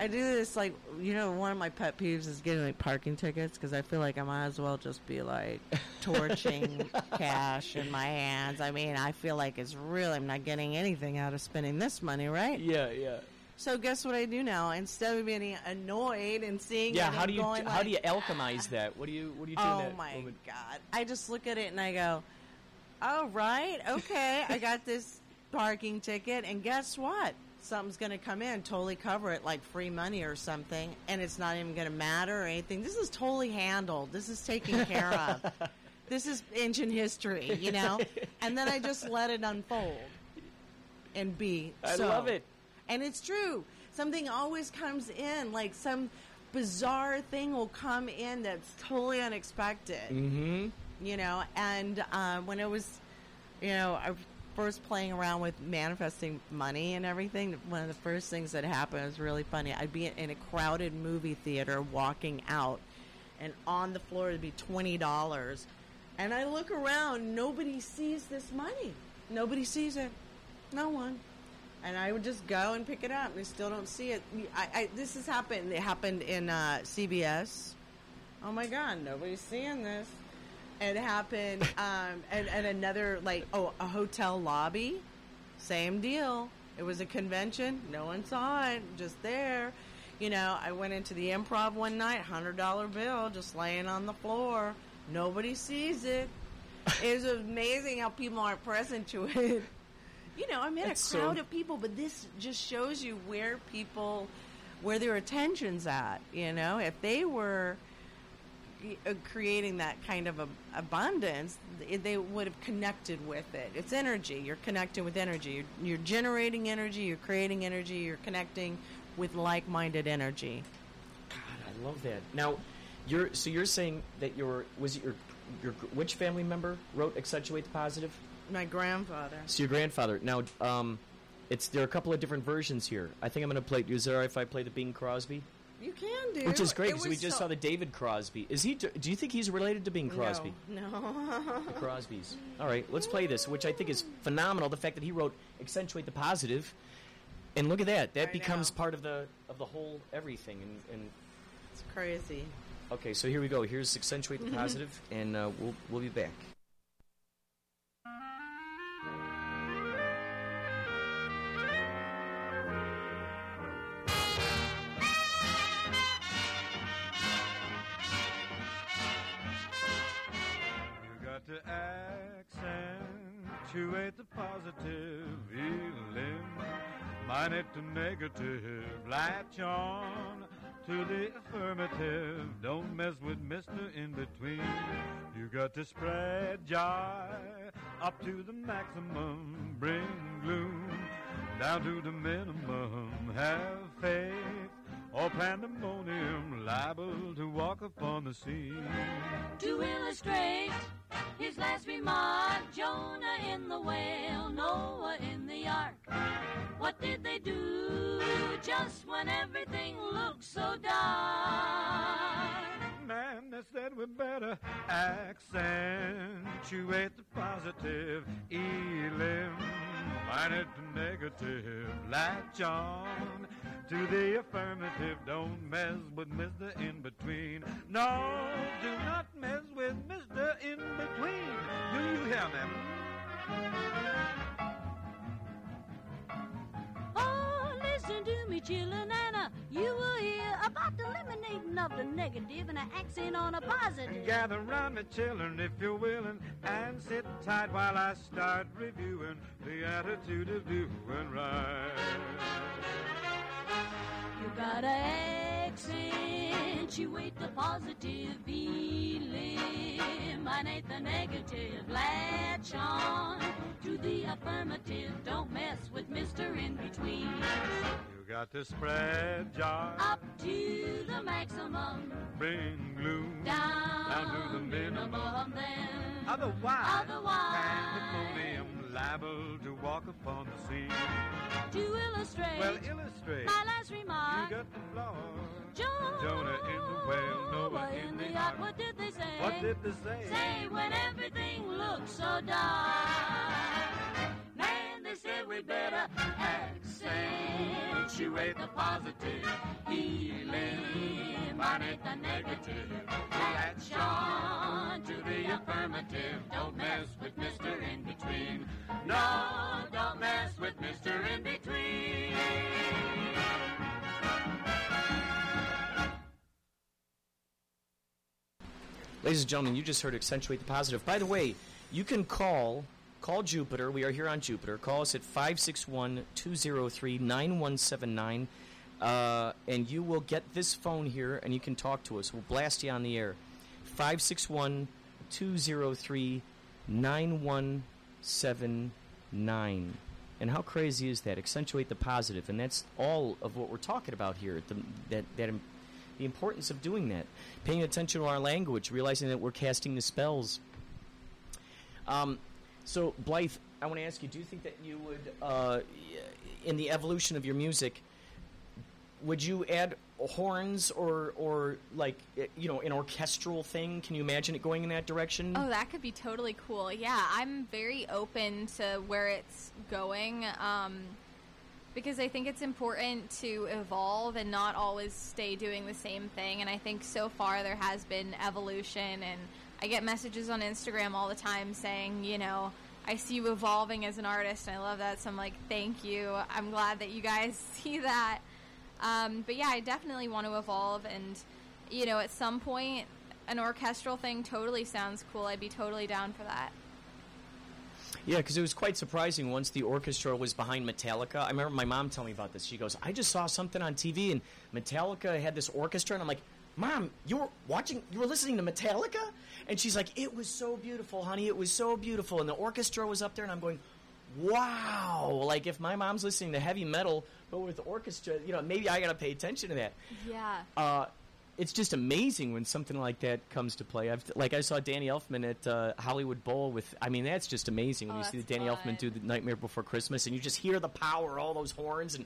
F: I do this like you know one of my pet peeves is getting like parking tickets because I feel like I might as well just be like torching cash in my hands. I mean, I feel like it's really I'm not getting anything out of spending this money, right?
D: Yeah, yeah.
F: So guess what I do now? Instead of being annoyed and seeing
D: Yeah, how do you
F: going
D: how
F: like,
D: do you alchemize that? What do you what do you do
F: Oh my
D: moment?
F: god! I just look at it and I go, "All right, okay, I got this parking ticket, and guess what? Something's going to come in, totally cover it, like free money or something, and it's not even going to matter or anything. This is totally handled. This is taken care of. This is ancient history, you know. and then I just let it unfold and be.
D: I
F: so.
D: love it.
F: And it's true. Something always comes in, like some bizarre thing will come in that's totally unexpected.
D: Mm-hmm.
F: You know, and uh, when it was, you know, I first playing around with manifesting money and everything, one of the first things that happened was really funny. I'd be in a crowded movie theater walking out, and on the floor would be $20. And I look around, nobody sees this money. Nobody sees it. No one and I would just go and pick it up. and I still don't see it. I, I this has happened. It happened in uh, CBS. Oh my God, nobody's seeing this. It happened um, at, at another like oh a hotel lobby. Same deal. It was a convention. No one saw it. Just there. You know, I went into the improv one night. Hundred dollar bill just laying on the floor. Nobody sees it. It's amazing how people aren't present to it. You know, I'm in
D: That's
F: a
D: so-
F: crowd of people, but this just shows you where people, where their attention's at. You know, if they were creating that kind of a, abundance, they would have connected with it. It's energy. You're connecting with energy. You're, you're generating energy. You're creating energy. You're connecting with like-minded energy.
D: God, I love that. Now, you're so you're saying that your was it your your which family member wrote accentuate the positive?
F: My grandfather.
D: So your grandfather. Now, um, it's there are a couple of different versions here. I think I'm going to play. Is right if I play the Bing Crosby?
F: You can do.
D: Which is great because we just
F: so-
D: saw the David Crosby. Is he? Do you think he's related to Bing Crosby?
F: No.
D: The Crosbys. All right, let's play this, which I think is phenomenal. The fact that he wrote accentuate the Positive," and look at that. That
F: I
D: becomes
F: know.
D: part of the of the whole everything. And, and
F: it's crazy.
D: okay, so here we go. Here's accentuate the Positive," positive, and uh, we'll we'll be back.
H: To accentuate the positive eliminate the negative, latch on to the affirmative. Don't mess with Mr. In Between. You got to spread joy up to the maximum, bring gloom down to the minimum. Have faith or pandemonium, liable to walk upon the scene.
I: To illustrate his last remark, Jonah in the whale, Noah in the ark. What did they do just when everything looked so dark?
H: Man, they said we better accentuate the positive, eliminate the negative, latch on to the affirmative. Don't mess with Mr. In Between. No, do not mess with Mr. In Between. Do you hear me?
I: Oh, listen to me, chillin' Anna. You will hear about the eliminating of the negative and an accent on a positive.
H: Gather round me, children, if you're willing, and sit tight while I start reviewing the attitude of doing right.
I: You gotta accentuate the positive, eliminate the negative. Latch on to the affirmative. Don't mess with Mr. In Between.
H: Got to spread joy,
I: Up to the maximum,
H: bring gloom
I: down,
H: down to the minimum.
I: Then
H: Otherwise,
I: Otherwise.
H: pandemonium liable to walk upon the scene.
I: to illustrate
H: Well, illustrate.
I: my last remark.
H: You got the floor.
I: Jonah,
H: Jonah in the whale, Noah in the ark.
I: What did they say?
H: What did they say?
I: Say when everything looks so dark. Man, they said we better accentuate the positive, eliminate the negative. Latch on to the affirmative. Don't mess with Mr. In Between. No, don't mess with Mr. In Between.
D: Ladies and gentlemen, you just heard Accentuate the Positive. By the way, you can call call Jupiter. We are here on Jupiter. Call us at 561-203-9179. Uh, and you will get this phone here and you can talk to us. We'll blast you on the air. 561-203-9179. And how crazy is that? Accentuate the positive, and that's all of what we're talking about here. The, that that the importance of doing that, paying attention to our language, realizing that we're casting the spells. Um, so, Blythe, I want to ask you: Do you think that you would, uh, in the evolution of your music, would you add horns or or like eh, you know an orchestral thing? Can you imagine it going in that direction?
E: Oh, that could be totally cool. Yeah, I'm very open to where it's going um, because I think it's important to evolve and not always stay doing the same thing. And I think so far there has been evolution, and I get messages on Instagram all the time saying, you know, I see you evolving as an artist, and I love that. So I'm like, thank you. I'm glad that you guys see that. Um, but yeah, I definitely want to evolve, and you know, at some point, an orchestral thing totally sounds cool. I'd be totally down for that.
D: Yeah, because it was quite surprising once the orchestra was behind Metallica. I remember my mom telling me about this. She goes, I just saw something on TV and Metallica had this orchestra. And I'm like, Mom, you were watching, you were listening to Metallica? And she's like, It was so beautiful, honey. It was so beautiful. And the orchestra was up there. And I'm going, Wow. Like, if my mom's listening to heavy metal, but with the orchestra, you know, maybe I got to pay attention to that.
E: Yeah.
D: Uh, it's just amazing when something like that comes to play. I've like I saw Danny Elfman at uh, Hollywood Bowl with. I mean, that's just amazing when
E: Oh,
D: you see Danny
E: fun.
D: Elfman do the Nightmare Before Christmas, and you just hear the power, all those horns, and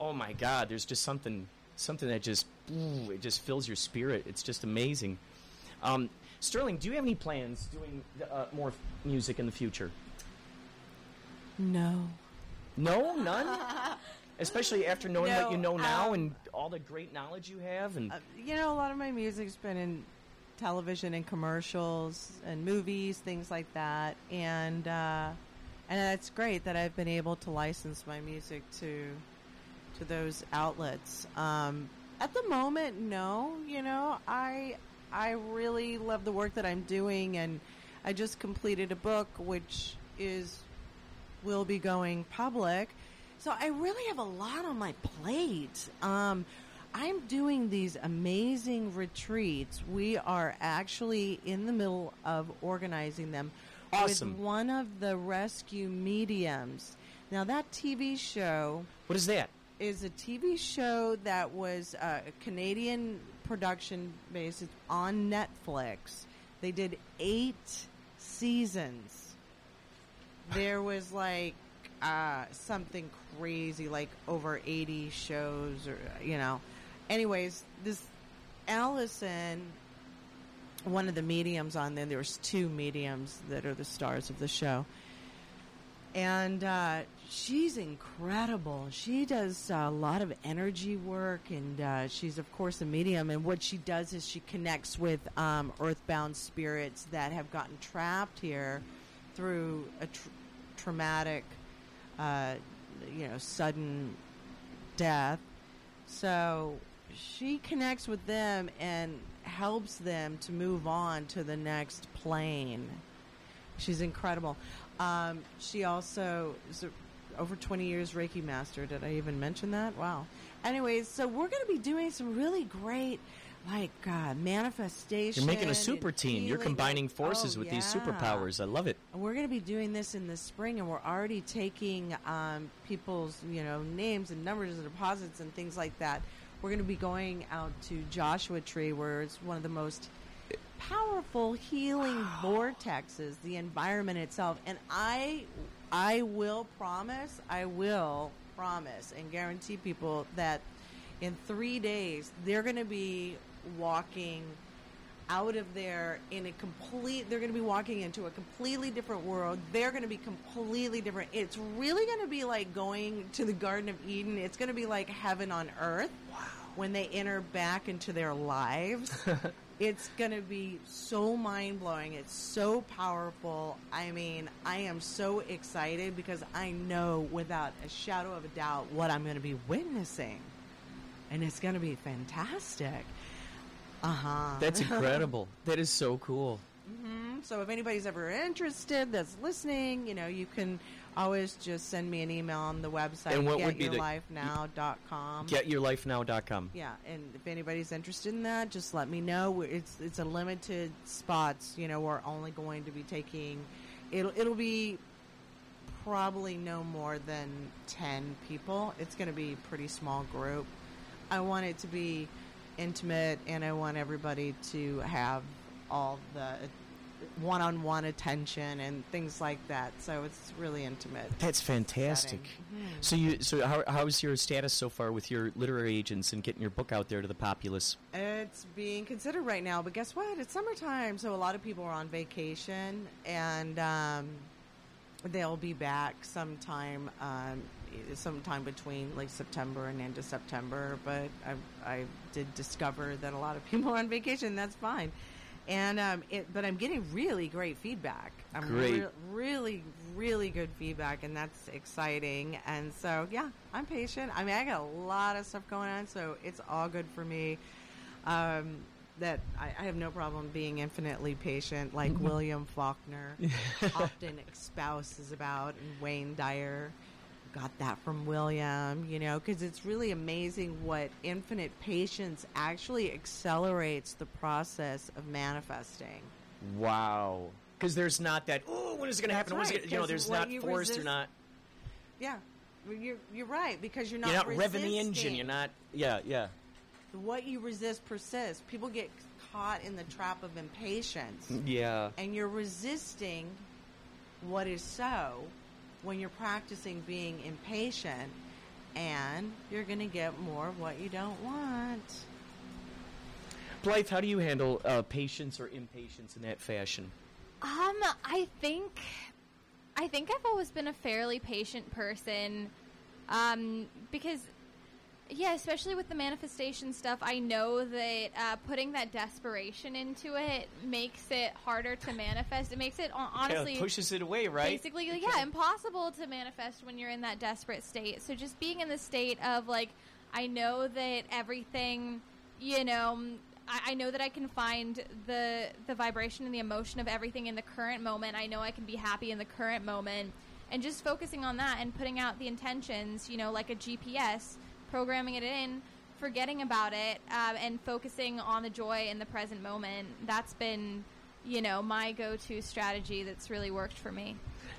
D: oh my God, there's just something, something that just, ooh, it just fills your spirit. It's just amazing. Um, Sterling, do you have any plans doing uh, more music in the future?
F: No.
D: No, none. Especially after knowing what you know now
F: um,
D: and all the great knowledge you have, and
F: Uh, you know, a lot of my music's been in television and commercials and movies, things like that, and uh, and it's great that I've been able to license my music to to those outlets. Um, at the moment, no. You know, I I really love the work that I'm doing, and I just completed a book which is will be going public. So I really have a lot on my plate. Um, I'm doing these amazing retreats. We are actually in the middle of organizing them
D: Awesome.
F: with one of the rescue mediums. Now that TV show
D: what is that?
F: Is a TV show that was uh, a Canadian production based on Netflix. They did eight seasons. There was like uh, something crazy, like over 80 shows, or, you know. Anyways, this Allison, one of the mediums on there, there was two mediums that are the stars of the show and uh, she's incredible. She does a lot of energy work, and uh, she's of course a medium. And what she does is she connects with um, earthbound spirits that have gotten trapped here through a tr- traumatic, uh, you know, sudden death. So she connects with them and helps them to move on to the next plane. She's incredible. Um, she also over 20 years Reiki master. Did I even mention that? Wow. Anyways, so we're going to be doing some really great like uh, manifestation.
D: You're making a super team. You're combining forces
F: Oh,
D: with these
F: yeah.
D: superpowers. I love it.
F: And we're going to be doing this in the spring, and we're already taking um, people's, you know, names and numbers and deposits and things like that. We're going to be going out to Joshua Tree, where it's one of the most powerful healing vortexes, the environment itself. And I, I will promise, I will promise and guarantee people that in three days they're going to be walking out of there in a complete they're going to be walking into a completely different world. They're going to be completely different. It's really going to be like going to the garden of eden. It's going to be like heaven on earth wow. when they enter back into their lives it's going to be so mind-blowing it's so powerful i mean i am so excited because i know without a shadow of a doubt what i'm going to be witnessing and it's going to be fantastic uh-huh
D: That's incredible. that is so cool.
F: Mhm. So if anybody's ever interested that's listening, you know, you can always just send me an email on the website
D: And what would be the-
F: getyourlifenow.com.
D: GetYourLifeNow.com.
F: yeah, and if anybody's interested in that, just let me know. It's it's a limited spots. You know, we're only going to be taking. It'll it'll be probably no more than ten people. It's going to be a pretty small group. I want it to be intimate, and I want everybody to have all the one-on-one attention and things like that. So it's really intimate.
D: That's fantastic.
F: Mhm.
D: So you, so how, how's your status so far with your literary agents and getting your book out there to the populace?
F: It's being considered right now, but guess what? It's summertime, so a lot of people are on vacation, and um, they'll be back sometime, um, sometime between like September and end of September. But I, I did discover that a lot of people are on vacation. That's fine, and um, it, but I'm getting really great feedback. I'm
D: Great.
F: re- really, really good feedback, and that's exciting. And so, yeah, I'm patient. I mean, I got a lot of stuff going on, so it's all good for me. Um, that I, I have no problem being infinitely patient, like William Faulkner often espouses about, and Wayne Dyer got that from William, you know, because it's really amazing what infinite patience actually accelerates the process of manifesting.
D: Wow. Because there's not that, oh, when is it going to happen?
F: That's
D: When is it
F: right,
D: gonna-" you know, there's not
F: you
D: forced or
F: resist-
D: not.
F: Yeah, you're you're right because you're not
D: You're not revving the engine. You're not, yeah, yeah.
F: What you resist persists. People get caught in the trap of impatience.
D: Yeah.
F: and you're resisting what is so when you're practicing being impatient and you're going to get more of what you don't want
D: Blythe, how do you handle uh, patience or impatience in that fashion?
E: Um, I think, I think I've always been a fairly patient person, um, because, yeah, especially with the manifestation stuff, I know that uh, putting that desperation into it makes it harder to manifest. It makes it honestly
D: yeah, pushes it away, right?
E: basically yeah impossible to manifest when you're in that desperate state so just being in the state of like i know that everything you know I, I know that i can find the the vibration and the emotion of everything in the current moment i know i can be happy in the current moment and just focusing on that and putting out the intentions you know like a gps programming it in forgetting about it um, and focusing on the joy in the present moment that's been you know my go-to strategy that's really worked for me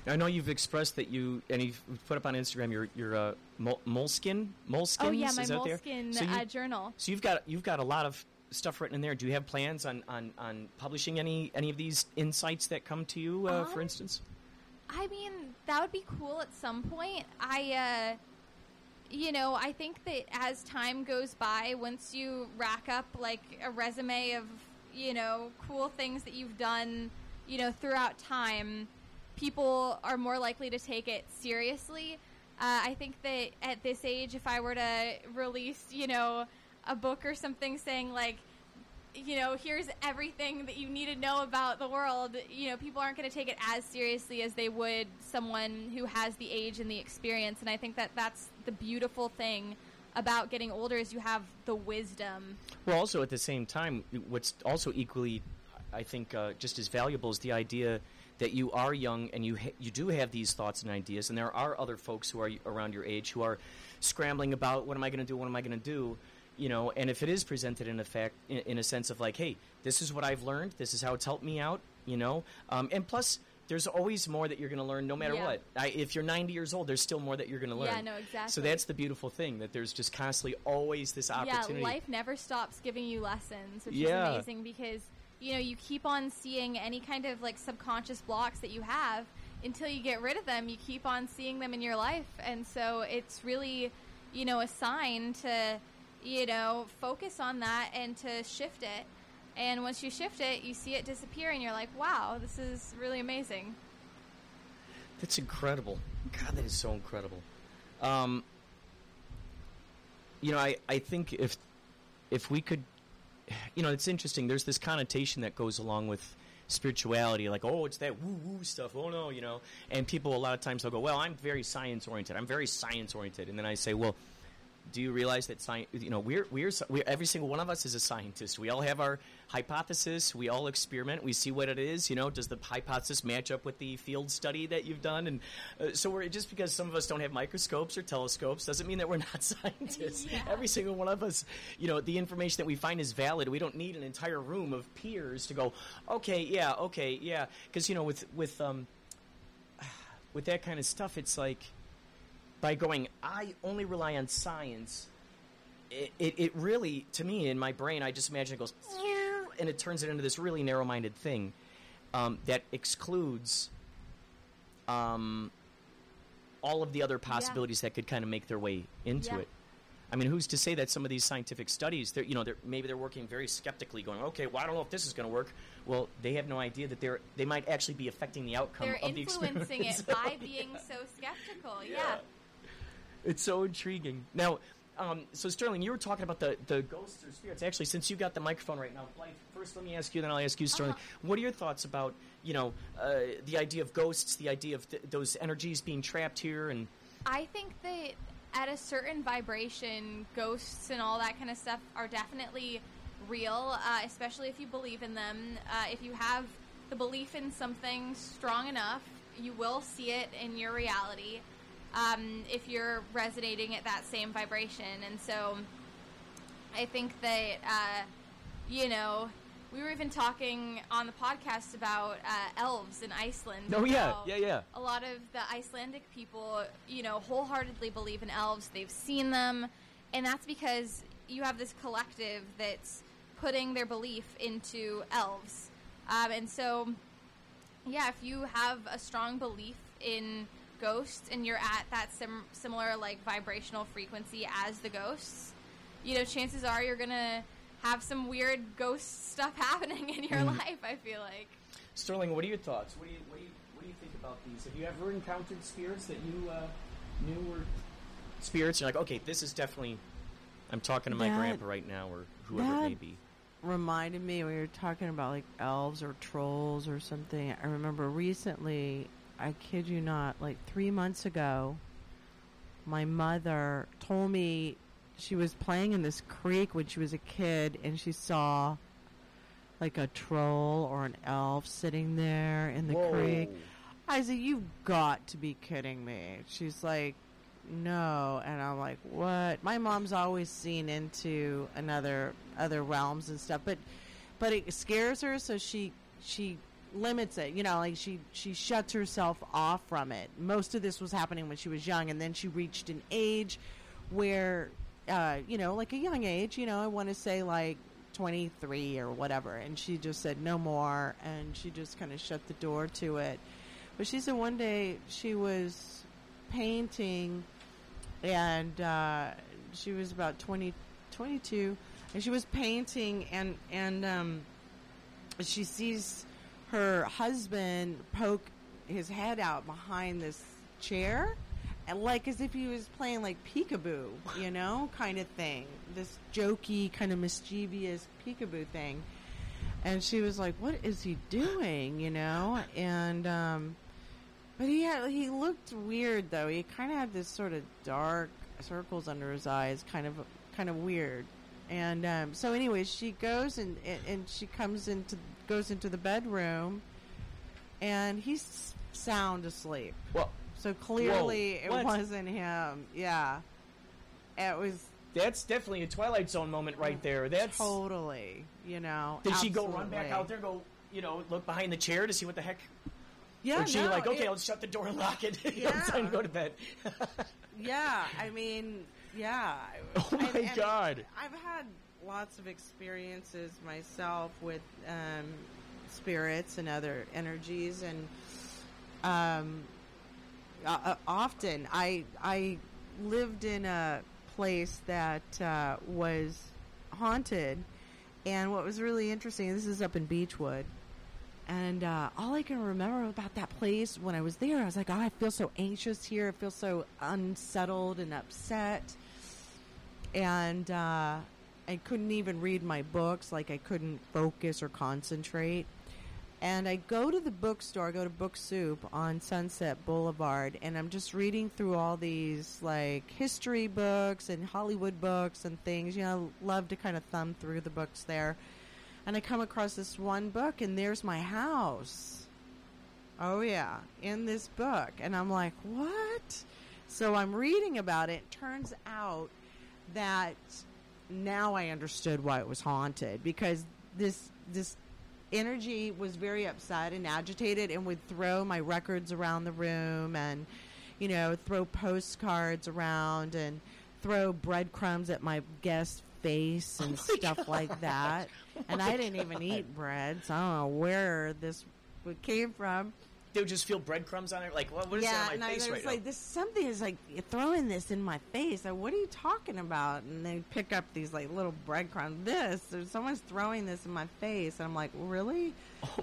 D: I know you've expressed that you, and you've put up on Instagram your your uh, mol- moleskin, moleskins.
E: Oh yeah, my
D: is that there?
E: moleskin
D: So you-
E: uh, journal.
D: So you've got you've got a lot of stuff written in there. Do you have plans on on, on publishing any any of these insights that come to you, uh, for
E: Um,
D: instance?
E: I mean, that would be cool at some point. I, uh, you know, I think that as time goes by, once you rack up like a resume of, you know, cool things that you've done, you know, throughout time, people are more likely to take it seriously. Uh, I think that at this age, if I were to release, you know, a book or something saying like, you know, here's everything that you need to know about the world, you know, people aren't going to take it as seriously as they would someone who has the age and the experience. And I think that that's the beautiful thing about getting older is you have the wisdom.
D: Well, also at the same time, what's also equally, I think, uh, just as valuable is the idea that you are young and you ha- you do have these thoughts and ideas, and there are other folks who are around your age who are scrambling about what am I going to do, what am I going to do. You know, and if it is presented in effect in, in a sense of like, hey, this is what I've learned, this is how it's helped me out, you know, um, and plus. There's always more that you're going to learn, no matter
E: Yeah.
D: what. I, if you're 90 years old, there's still more that you're going to learn.
E: Yeah, no, exactly.
D: So that's the beautiful thing that there's just constantly always this opportunity.
E: Yeah, life never stops giving you lessons, which
D: Yeah.
E: is amazing because you know you keep on seeing any kind of like subconscious blocks that you have until you get rid of them. You keep on seeing them in your life, and so it's really you know a sign to you know focus on that and to shift it. And once you shift it, you see it disappear, and you're like, "Wow, this is really amazing."
D: That's incredible. God, that is so incredible. Um, you know, I, I think if if we could, you know, it's interesting. There's this connotation that goes along with spirituality, like, oh, it's that woo woo stuff. Oh no, you know. And people a lot of times they'll go, well, I'm very science oriented. I'm very science oriented. And then I say, well, do you realize that science? You know, we're, we're we're every single one of us is a scientist. We all have our hypothesis. We all experiment. We see what it is. You know, does the hypothesis match up with the field study that you've done? And uh, so we're just because some of us don't have microscopes or telescopes doesn't mean that we're not scientists.
E: Yeah.
D: Every single one of us, you know, the information that we find is valid. We don't need an entire room of peers to go, okay, yeah, okay, yeah, because you know, with with um, with that kind of stuff, it's like by going, I only rely on science. It, it, it really, to me, in my brain, I just imagine it goes, and it turns it into this really narrow-minded thing um, that excludes um, all of the other possibilities that could kind of make their way into
E: Yeah.
D: it. I mean, who's to say that some of these scientific studies, they're, you know, they're, maybe they're working very skeptically, going, okay, well, I don't know if this is going to work. Well, they have no idea that they're they might actually be affecting the outcome
E: They're
D: of the
E: influencing
D: experiment.
E: it by being so skeptical. yeah.
D: It's so intriguing. Now, um, so Sterling, you were talking about the, the ghosts or spirits. Actually, since you got the microphone right now, Blythe, first let me ask you, then I'll ask you, Sterling. What are your thoughts about you know uh, the idea of ghosts, the idea of th- those energies being trapped here, and
E: I think that at a certain vibration, ghosts and all that kind of stuff are definitely real, uh, especially if you believe in them. Uh, if you have the belief in something strong enough, you will see it in your reality um, if you're resonating at that same vibration. And so I think that, uh, you know, we were even talking on the podcast about uh, elves in Iceland.
D: Oh, yeah, yeah, yeah.
E: A lot of the Icelandic people, you know, wholeheartedly believe in elves. They've seen them, and that's because you have this collective that's putting their belief into elves. Um, and so, yeah, if you have a strong belief in ghosts and you're at that sim- similar like vibrational frequency as the ghosts, you know, chances are you're gonna have some weird ghost stuff happening in your
D: Mm.
E: life. I feel like.
D: Sterling, what are your thoughts? What do you what do you what do you think about these? Have you ever encountered spirits that you uh, knew were spirits? You're like, okay, this is definitely. I'm talking to my
F: That-
D: grandpa right now, or whoever it may be.
F: reminded me we were talking about like elves or trolls or something. I remember recently, I kid you not, like three months ago, my mother told me she was playing in this creek when she was a kid and she saw like a troll or an elf sitting there in the
D: Whoa.
F: creek. I said, You've got to be kidding me. She's like, No. And I'm like, What? My mom's always seen into another other realms and stuff, but but it scares her so she she limits it. You know, like she she shuts herself off from it. Most of this was happening when she was young and then she reached an age where uh, you know, like a young age, you know, I want to say like 23 or whatever. And she just said no more. And she just kind of shut the door to it. But she said one day she was painting and uh, she was about 20, 22. And she was painting and, and um, she sees her husband poke his head out behind this chair and like as if he was playing like peekaboo, you know, kind of thing. This jokey, kind of mischievous peekaboo thing. And she was like, "What is he doing?" You know, and um, but he had he looked weird though. He kind of had this sort of dark circles under his eyes, kind of kind of weird. And um, so, anyway, she goes and, and and she comes into goes into the bedroom, and he's sound asleep.
D: Well,
F: So clearly
D: Whoa,
F: it
D: what?
F: wasn't him. Yeah. It was
D: that's definitely a Twilight Zone moment right oh, there. That's
F: totally. You know.
D: Did she go run back out there, go you know, look behind the chair to see what the heck?
F: Yeah.
D: or she
F: no,
D: like, okay,
F: it-
D: let's shut the door and lock it. yeah. know, it's time to go to bed.
F: Yeah, I mean, yeah.
D: Oh my God.
F: I've had lots of experiences myself with um, spirits and other energies, and um, uh, often I I lived in a place that uh, was haunted, and what was really interesting. This is up in Beachwood. And uh, all I can remember about that place when I was there, I was like, oh, I feel so anxious here. I feel so unsettled and upset. And uh, I couldn't even read my books. Like, I couldn't focus or concentrate. And I go to the bookstore, I go to Book Soup on Sunset Boulevard, and I'm just reading through all these, like, history books and Hollywood books and things. You know, I love to kind of thumb through the books there and I come across this one book, and there's my house. Oh, yeah, in this book. And I'm like, what? So I'm reading about it. Turns out that now I understood why it was haunted because this this energy was very upset and agitated and would throw my records around the room and you know throw postcards around and throw breadcrumbs at my guest face and stuff like that. And I didn't even eat bread so I don't know where this came from
D: They would just feel breadcrumbs on it. Like, what, what is
F: yeah,
D: that on my
F: I
D: face
F: was
D: right
F: like,
D: now?
F: "This something is like throwing this in my face." Like, what are you talking about? And they pick up these like little breadcrumbs. This, there's someone's throwing this in my face, and I'm like, "Really?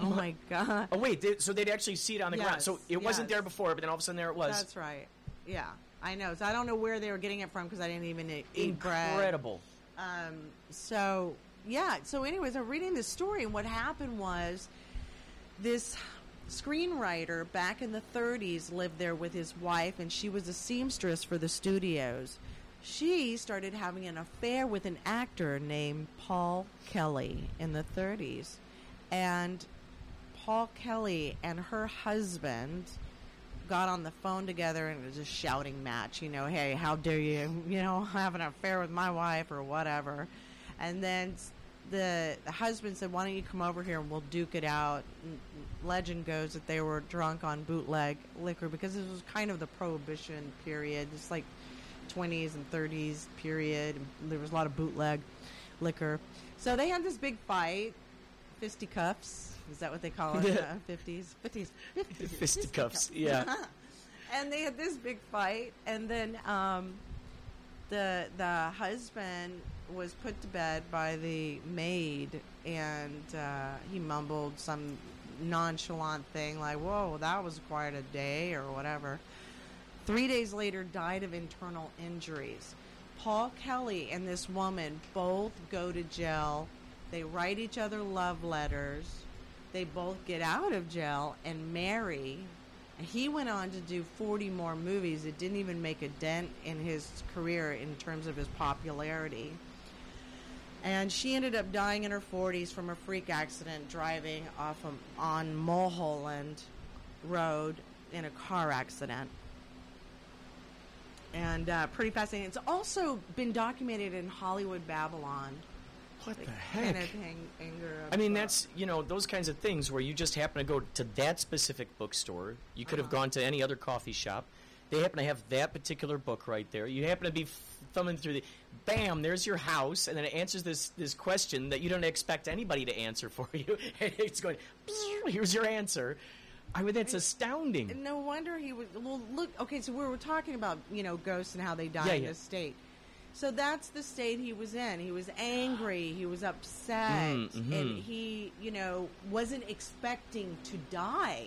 F: Oh, my god!"
D: Oh wait, they, so they'd actually see it on the ground. So it wasn't there before, but then all of a sudden there it was.
F: That's right. Yeah, I know. So I don't know where they were getting it from because I didn't even eat, eat bread.
D: Incredible.
F: Um, so yeah. So, anyways, I'm reading this story, and what happened was this screenwriter back in the 30s lived there with his wife, and she was a seamstress for the studios. She started having an affair with an actor named Paul Kelly in the 30s, and Paul Kelly and her husband got on the phone together and it was a shouting match. You know, hey, how dare you, you know, have an affair with my wife or whatever. And then the, the husband said, why don't you come over here and we'll duke it out. And legend goes that they were drunk on bootleg liquor because this was kind of the prohibition period. It's like 20s and 30s period. There was a lot of bootleg liquor. So they had this big fight, fisticuffs. Is that what they call it? Uh, 50s? 50s. 50s.
D: Fisticuffs, yeah.
F: and they had this big fight, and then um, the the husband was put to bed by the maid, and uh, he mumbled some nonchalant thing like, "Whoa, that was quite a day," or whatever. Three days later, died of internal injuries. Paul Kelly and this woman both go to jail. They write each other love letters. They both get out of jail and marry. He went on to do 40 more movies. It didn't even make a dent in his career in terms of his popularity. And she ended up dying in her 40s from a freak accident driving off of, on Mulholland Road in a car accident. And uh, pretty fascinating. It's also been documented in Hollywood Babylon.
D: What the
F: Kind
D: heck?
F: of anger
D: I mean, that's you know those kinds of things where you just happen to go to that specific bookstore. You could have uh-huh. gone to any other coffee shop. They happen to have that particular book right there. You happen to be f- thumbing through the, bam, there's your house, and then it answers this this question that you don't expect anybody to answer for you. And it's going, here's your answer. I mean, that's astounding.
F: No wonder he was. Well, look. Okay, so we were talking about you know ghosts and how they die
D: Yeah,
F: in
D: yeah.
F: this state. So that's the state he was in. He was angry. He was upset,
D: Mm, mhm.
F: and he you know wasn't expecting to die.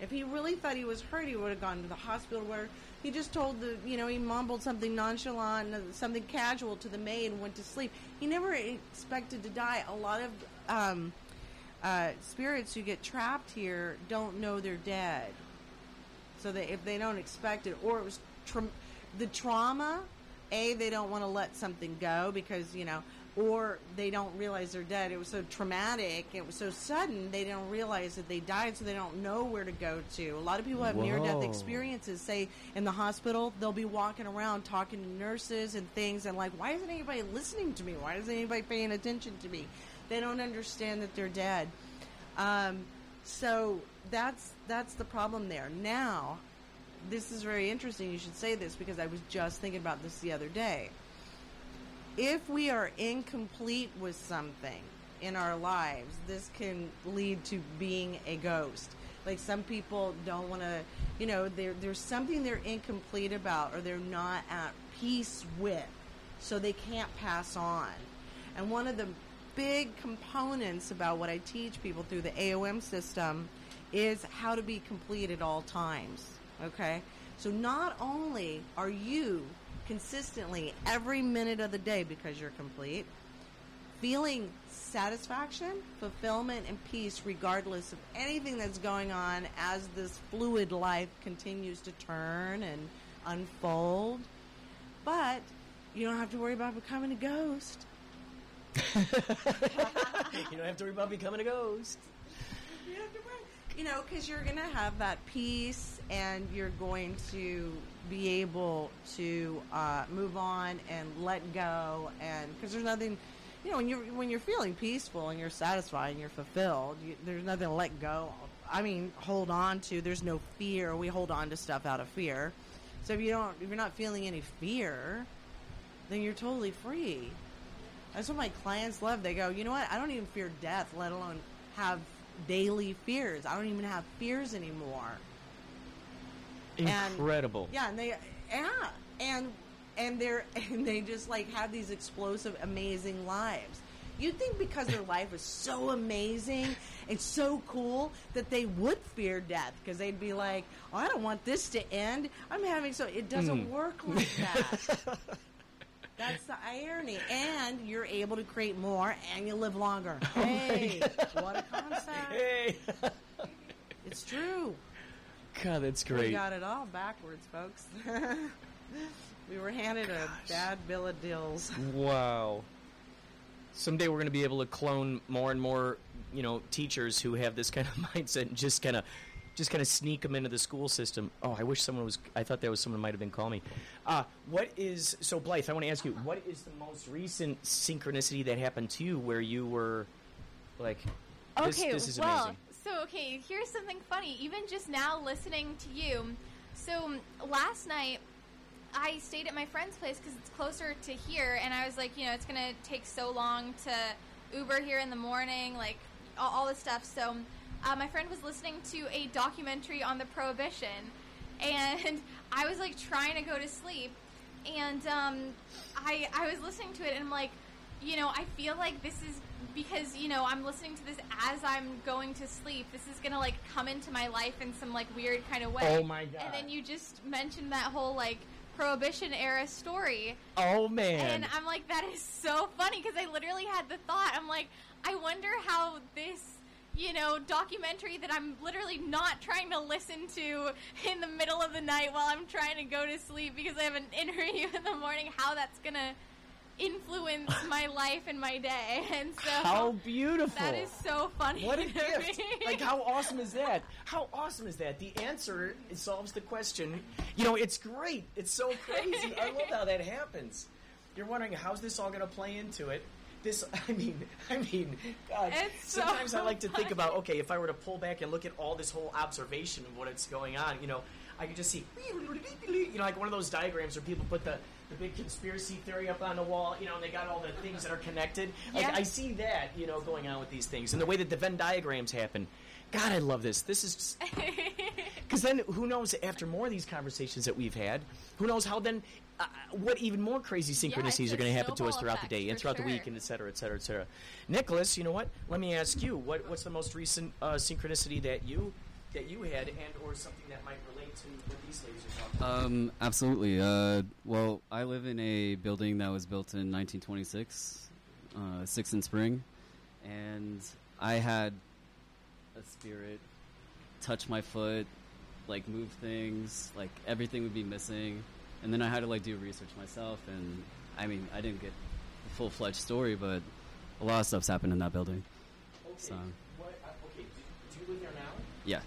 F: If he really thought he was hurt, he would have gone to the hospital. Where he just told the you know he mumbled something nonchalant, uh, something casual to the maid, and went to sleep. He never expected to die. A lot of um, uh, spirits who get trapped here don't know they're dead. So that if they don't expect it, or it was tra- the trauma, a they don't want to let something go because you know or they don't realize they're dead. It was so traumatic, it was so sudden, they don't realize that they died, so they don't know where to go to. A lot of people have near death experiences, say in the hospital, they'll be walking around talking to nurses and things, and like, why isn't anybody listening to me? Why isn't anybody paying attention to me? They don't understand that they're dead. Um, so that's that's the problem there. Now, this is very interesting. You should say this because I was just thinking about this the other day. If we are incomplete with something in our lives, this can lead to being a ghost. Like some people don't want to, you know, there's something they're incomplete about or they're not at peace with, so they can't pass on. And one of the big components about what I teach people through the AOM system is how to be complete at all times. Okay? So not only are you consistently every minute of the day because you're complete, feeling satisfaction, fulfillment, and peace regardless of anything that's going on as this fluid life continues to turn and unfold. But you don't have to worry about becoming a ghost.
D: you don't have to worry about becoming a ghost.
F: You have to worry. You know, because you're going to have that peace and you're going to be able to uh, move on and let go. And because there's nothing, you know, when you're when you're feeling peaceful and you're satisfied and you're fulfilled, you, there's nothing to let go. I mean, hold on to. There's no fear. We hold on to stuff out of fear. So if you don't, if you're not feeling any fear, then you're totally free. That's what my clients love. They go, you know what? I don't even fear death, let alone have daily fears. I don't even have fears anymore. And-
D: Incredible.
F: Yeah, and they yeah, and and they're and they just like have these explosive, amazing lives. You'd think because their life is so amazing and so cool that they would fear death because they'd be like, oh, I don't want this to end. I'm having so it doesn't
D: Mm.
F: work like that. That's the irony, and you're able to create more, and you live longer. Hey, what a concept!
D: Hey.
F: It's true.
D: God, that's great.
F: We got it all backwards, folks. we were handed a bad bill of deals.
D: Wow. Someday we're going to be able to clone more and more, you know, teachers who have this kind of mindset and just kind of, just kind of sneak them into the school system. Oh, I wish someone was. I thought there was someone might have been calling me. Uh, what is so, Blythe? I want to ask you, what is the most recent synchronicity that happened to you where you were, like, this,
E: okay,
D: this is
E: well,
D: amazing.
E: So okay, here's something funny. Even just now listening to you, so last night I stayed at my friend's place because it's closer to here, and I was like, you know, it's gonna take so long to Uber here in the morning, like all, all this stuff. So uh, my friend was listening to a documentary on the Prohibition, and I was like trying to go to sleep, and um, I I was listening to it, and I'm like, you know, I feel like this is because you know I'm listening to this as I'm going to sleep. This is gonna like come into my life in some like weird kind of way.
D: Oh my God.
E: And then you just mentioned that whole like prohibition era story,
D: Oh man.
E: and I'm like, that is so funny because I literally had the thought. I'm like, I wonder how this. You know, documentary that I'm literally not trying to listen to in the middle of the night while I'm trying to go to sleep because I have an interview in the morning. How that's gonna influence my life and my day. And so
D: How beautiful.
E: That is so funny.
D: What a gift!
E: me.
D: Like, how awesome is that? How awesome is that? The answer solves the question. You know, it's great. It's so crazy. I love how that happens. You're wondering how's this all going to play into it. This, I mean, I mean, God.
E: It's so
D: sometimes I like to think about, okay, if I were to pull back and look at all this whole observation of what's going on, you know, I could just see, you know, like one of those diagrams where people put the, the big conspiracy theory up on the wall, you know, and they got all the things that are connected. Like,
E: Yeah.
D: I see that, you know, going on with these things, and the way that the Venn diagrams happen. God, I love this. This is because then who knows after more of these conversations that we've had, who knows how then uh, what even more crazy synchronicities
E: a
D: are going to happen to us throughout the day and throughout the week and et cetera, et cetera, et cetera. Nicholas, you know what? Let me ask you what what's the most recent uh, synchronicity that you that you had and or something that might relate to what these ladies are talking about?
J: Um, absolutely. Uh, well, I live in a building that was built in 1926, uh, Sixth and Spring, and I had a spirit touch my foot, like move things, like everything would be missing, and then I had to like do research myself, and I mean, I didn't get a full fledged story, but a lot of stuff's happened in that building. So
D: What, uh, okay, do, do you live there now?
J: yeah.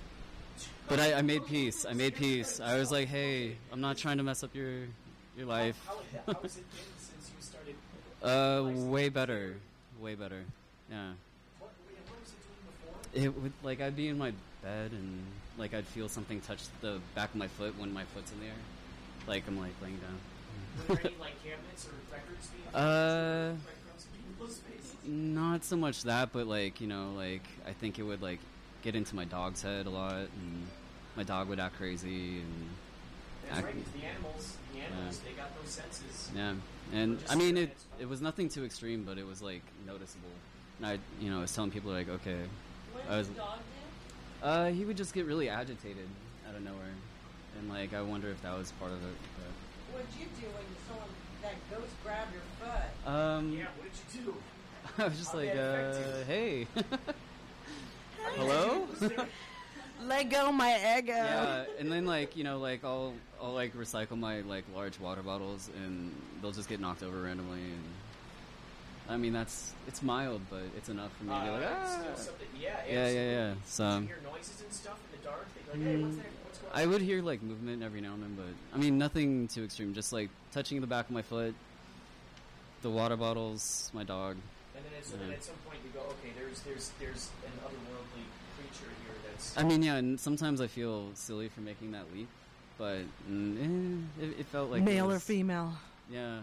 J: But I, I made peace. I made peace. I was like, hey, I'm not trying to mess up your your life.
D: How, how, how has it been since you started?
J: Uh, way better, way better. Yeah.
D: What, what was it doing before?
J: It would like I'd be in my bed and like I'd feel something touch the back of my foot when my foot's in the air, like I'm like laying down.
D: Were there any like cabinets or records being
J: Uh,
D: breadcrumbs in people's spaces?
J: not so much that, but like you know, like I think it would like get into my dog's head a lot, and my dog would act crazy, and
D: That's
J: act-
D: right. 'cause the animals, the animals, they got those senses.
J: yeah. And I mean, it. It was nothing too extreme, but it was like noticeable. And I, you know, I was telling people like, okay, I was. dog do? Uh, he would just get really agitated out of nowhere, and like I wonder if that was part of it.
F: What'd you do when someone that ghost grabbed your foot?
J: Um,
D: Yeah, what did you do?
J: I was just
D: How'd
J: like, uh, hey, hello.
F: Let go my ego.
J: yeah, and then like you know, like I'll I'll like recycle my like large water bottles, and they'll just get knocked over randomly, and I mean that's it's mild, but it's enough for me to be like,
D: Uh,
J: ah.
D: yeah,
J: yeah, yeah,
D: absolutely.
J: yeah. So.
D: You hear noises and stuff in the dark? They'd like, hey, what's that? What's going on?
J: I would hear like movement every now and then, but I mean nothing too extreme. Just like touching the back of my foot, the water bottles, my dog.
D: And then, at, so then
J: Yeah.
D: at some point you go, okay, there's there's there's an otherworldly creature.
J: I mean, yeah, and sometimes I feel silly for making that leap, but mm, eh, it, it felt like it
F: Male or female?
J: Yeah.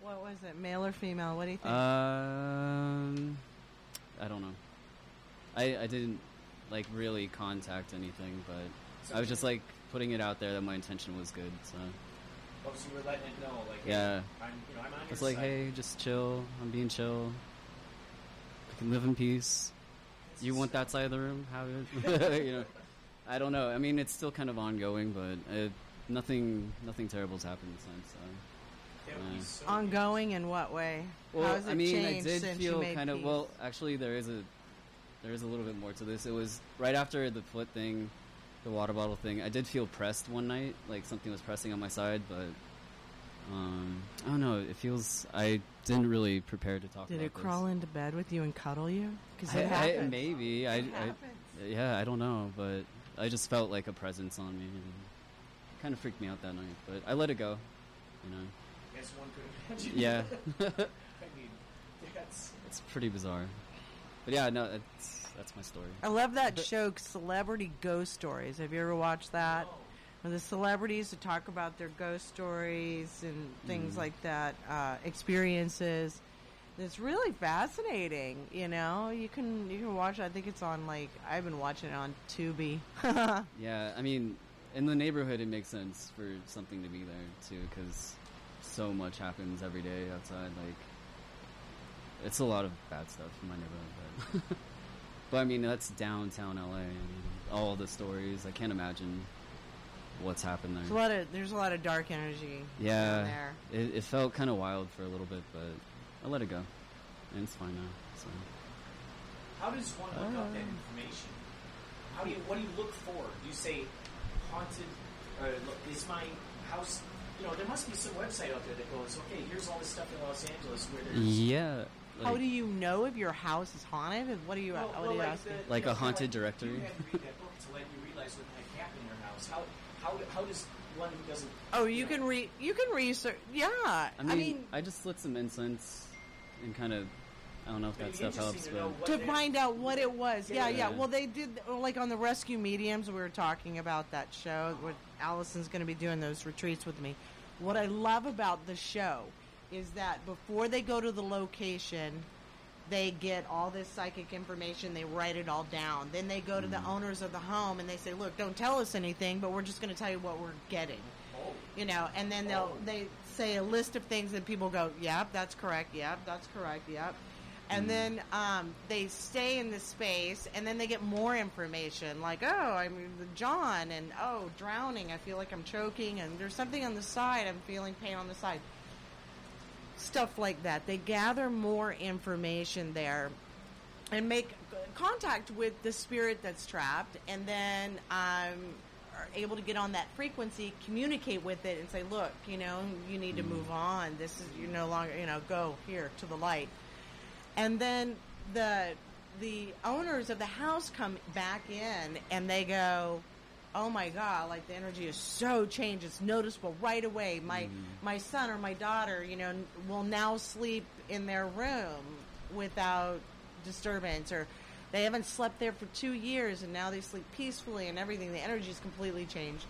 F: What was it? Male or female? What do you think?
J: Um, I don't know. I I didn't like really contact anything, but I was just like putting it out there that my intention was good. So
D: oh, so you were letting it know, like, hey,
J: Yeah.
D: I'm, you know, I'm on
J: it's like,
D: side.
J: hey, just chill. I'm being chill. I can live in peace. You want that side of the room? How you know? I don't know. I mean, it's still kind of ongoing, but uh nothing nothing terrible's happened since. So.
D: That would be
J: uh,
D: so
F: Ongoing in what way?
J: Well,
F: How's it
J: I mean, I did feel
F: made
J: kind of
F: peace?
J: well. Actually, there is a there is a little bit more to this. It was right after the foot thing, the water bottle thing. I did feel pressed one night, like something was pressing on my side, but um, I don't know. It feels I didn't really prepare to talk.
F: Did
J: about
F: it Did it crawl into bed with you and cuddle you? Because it
J: I, I, maybe I,
F: It
J: I
F: happens.
J: yeah I don't know, but I just felt like a presence on me. And kind of freaked me out that night, but I let it go. You know.
D: Yes, one could imagine.
J: Yeah.
D: I mean, that's.
J: It's pretty bizarre. But yeah, no, that's that's my story.
F: I love that show, Celebrity Ghost Stories. Have you ever watched that? Where the celebrities to talk about their ghost stories and things
J: Mm.
F: like that, uh, experiences. It's really fascinating. You know, you can you can watch. it. I think it's on like I've been watching it on Tubi.
J: Yeah, I mean, in the neighborhood, it makes sense for something to be there too, because so much happens every day outside. Like, it's a lot of bad stuff in my neighborhood, but, but I mean, that's downtown LA. I mean, all the stories. I can't imagine what's happened
F: There's a
J: there.
F: lot of there's a lot of dark energy.
J: Yeah,
F: there.
J: it, it felt kind of wild for a little bit, but I let it go, and it's fine now. So.
D: How does one look up that
J: Uh.
D: information? How do you? What do you look for? Do you say haunted? Or look, is my house? You know, there must be some website out there that goes, okay, here's all this stuff in Los Angeles where there's.
J: Yeah.
F: How do you know if your house is haunted? What are you?
D: Well,
F: what
D: well,
F: are you
D: like
F: asking?
D: the-
J: Like
D: you
J: a
D: know,
J: haunted
D: like,
J: directory?
D: You had to read that book to let you realize what might happen in your house. How how how does one who doesn't?
F: Oh, you can re you can research. Yeah,
J: I mean, I, just lit some incense and kind of, I don't know if
D: It'd
J: that stuff helps,
D: to
J: but
F: to find out what it was. Yeah, yeah.
J: Yeah.
F: Well, they did like on the Rescue Mediums. We were talking about that show. What Allison's going to be doing those retreats with me. What I love about the show is that before they go to the location, they get all this psychic information. They write it all down. Then they go to the owners of the home and they say, "Look, don't tell us anything, but we're just going to tell you what we're getting." you know, and then they'll they say a list of things and people go, "Yep, that's correct. Yep, that's correct. Yep." And then um, they stay in the space, and then they get more information, like, "Oh, I'm the John," and "Oh, drowning. I feel like I'm choking," and there's something on the side. I'm feeling pain on the side. Stuff like that. They gather more information there, and make contact with the spirit that's trapped, and then um, are able to get on that frequency, communicate with it, and say, "Look, you know, you need to move on. This is you're no longer, you know, go here to the light." And then the the owners of the house come back in and they go, "Oh my god! Like the energy is so changed. It's noticeable right away. My my son or my daughter, you know, will now sleep in their room without disturbance, or they haven't slept there for two years and now they sleep peacefully and everything. The energy is completely changed.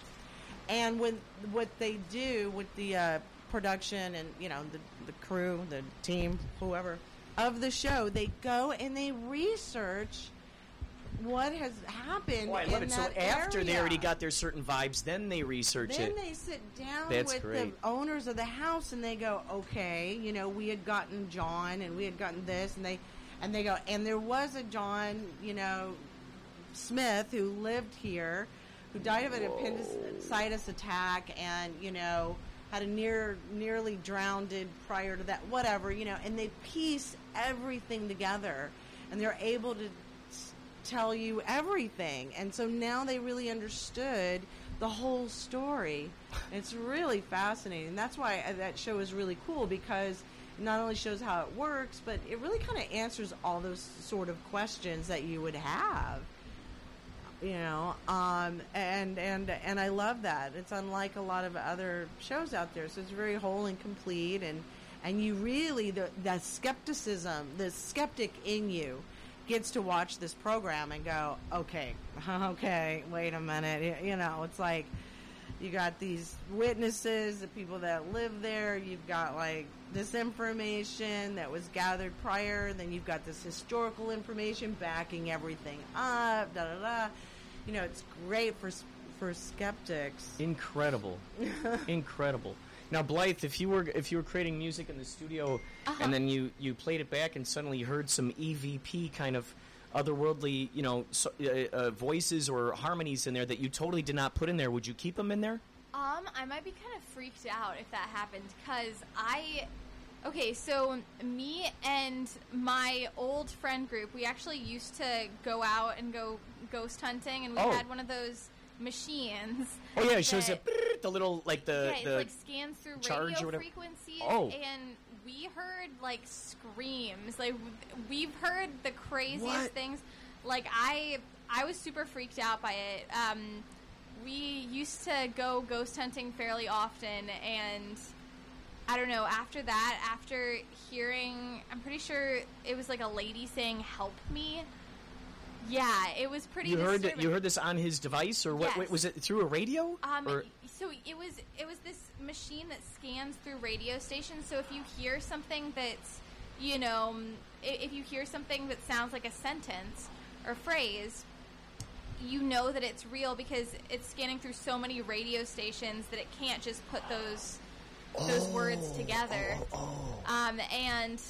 F: And when what they do with the uh, production and you know the the crew, the team, whoever of the show, they go and they research what has happened.
D: Oh, I love it. So after they already got their certain vibes, then they research
F: Then
D: it.
F: Then they sit down
D: That's
F: with
D: great.
F: the owners of the house and they go, okay, you know, we had gotten John and we had gotten this, and they, and they go, and there was a John, you know, Smith who lived here, who died of an appendicitis attack, and you know had a near nearly drowned prior to that, whatever, you know, and they piece everything together, and they're able to tell you everything, and so now they really understood the whole story. It's really fascinating. That's why that show is really cool because it not only shows how it works, but it really kind of answers all those sort of questions that you would have you know um, and and and i love that it's unlike a lot of other shows out there so it's very whole and complete and and you really the that skepticism the skeptic in you gets to watch this program and go okay okay wait a minute. You know it's like you got these witnesses the people that live there you've got like this information that was gathered prior then you've got this historical information backing everything up da da da. You know it's great for for skeptics.
D: Incredible, incredible. Now, Blythe, if you were if you were creating music in the studio,
E: Uh-huh.
D: and then you you played it back and suddenly you heard some EVP kind of otherworldly, you know, so, uh, uh, voices or harmonies in there that you totally did not put in there, would you keep them in there?
E: Um, I might be kind of freaked out if that happened because I. Okay, so me and my old friend group, we actually used to go out and go ghost hunting, and we
D: Oh.
E: had one of those machines.
D: Oh yeah, it shows
E: that-
D: the the little like the
E: yeah, it
D: the
E: like scans through
D: charge
E: radio frequencies,
D: Oh.
E: and we heard like screams. Like we've heard the craziest
D: What?
E: things. Like I, I was super freaked out by it. Um, we used to go ghost hunting fairly often, and I don't know. After that, after hearing, I'm pretty sure it was like a lady saying "Help me." Yeah, it was pretty.
D: you heard
E: disturbing.
D: you heard this on his device or what?
E: Yes.
D: wait, was it through a radio?
E: Um,
D: or,
E: so it was it was this machine that scans through radio stations. So if you hear something that's, you know, if you hear something that sounds like a sentence or phrase, you know that it's real because it's scanning through so many radio stations that it can't just put those those words together. Um, and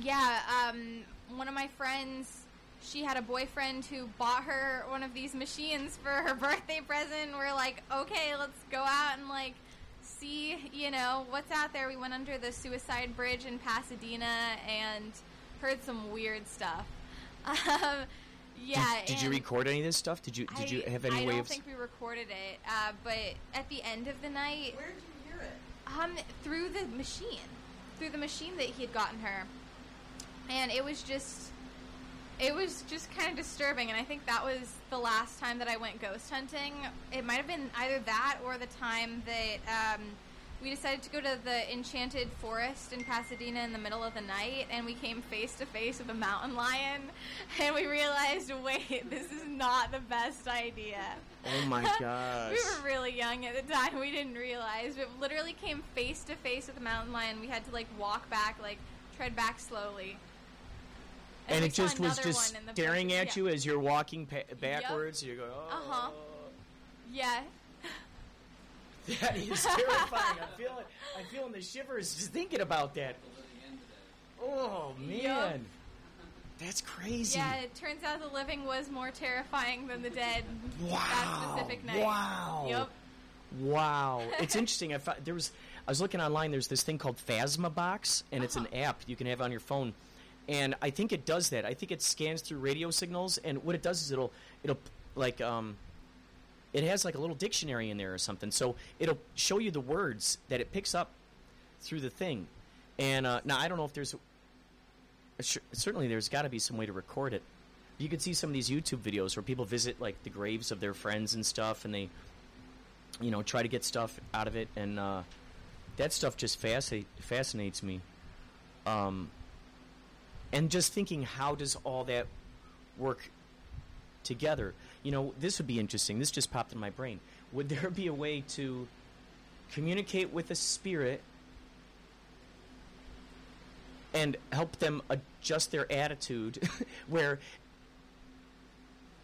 E: yeah, um, one of my friends, she had a boyfriend who bought her one of these machines for her birthday present. We're like, okay, let's go out and like see, you know, what's out there. We went under the suicide bridge in Pasadena and heard some weird stuff. Um, yeah.
D: did, did you record any of this stuff? Did you did you have any
E: I
D: way
E: don't think we recorded it, uh, but at the end of the night,
F: where did you hear it
E: um, through the machine, through the machine that he had gotten her, and it was just, it was just kind of disturbing. And I think that was the last time that I went ghost hunting. It might have been either that or the time that um, we decided to go to the enchanted forest in Pasadena in the middle of the night, and we came face to face with a mountain lion, and we realized, wait, this is not the best idea.
D: oh my gosh!
E: We were really young at the time. We didn't realize. But literally came face to face with a mountain lion. We had to like walk back, like tread back slowly.
D: And
E: we
D: it just was just
E: one in the
D: staring
E: bushes.
D: at you as you're walking pa- backwards. You go, oh,
E: Uh huh. Yeah.
D: that is terrifying. I'm feeling, I'm feeling the shivers just thinking about that. Oh man,
E: Yup.
D: that's crazy.
E: Yeah. It turns out the living was more terrifying than the dead. That
D: Wow.
E: specific night.
D: Wow.
E: Yep.
D: Wow, it's interesting. I found, there was I was looking online. There's this thing called Phasma Box, and it's an
E: Uh-huh.
D: app you can have on your phone. And I think it does that. I think it scans through radio signals, and what it does is it'll it'll like um, it has like a little dictionary in there or something. So it'll show you the words that it picks up through the thing. And uh, now I don't know if there's certainly there's got to be some way to record it. You could see some of these YouTube videos where people visit like the graves of their friends and stuff, and they, you know, try to get stuff out of it, and uh, that stuff just fascinate, fascinates me. Um, and just thinking, how does all that work together? You know, this would be interesting. This just popped in my brain. Would there be a way to communicate with a spirit and help them adjust their attitude where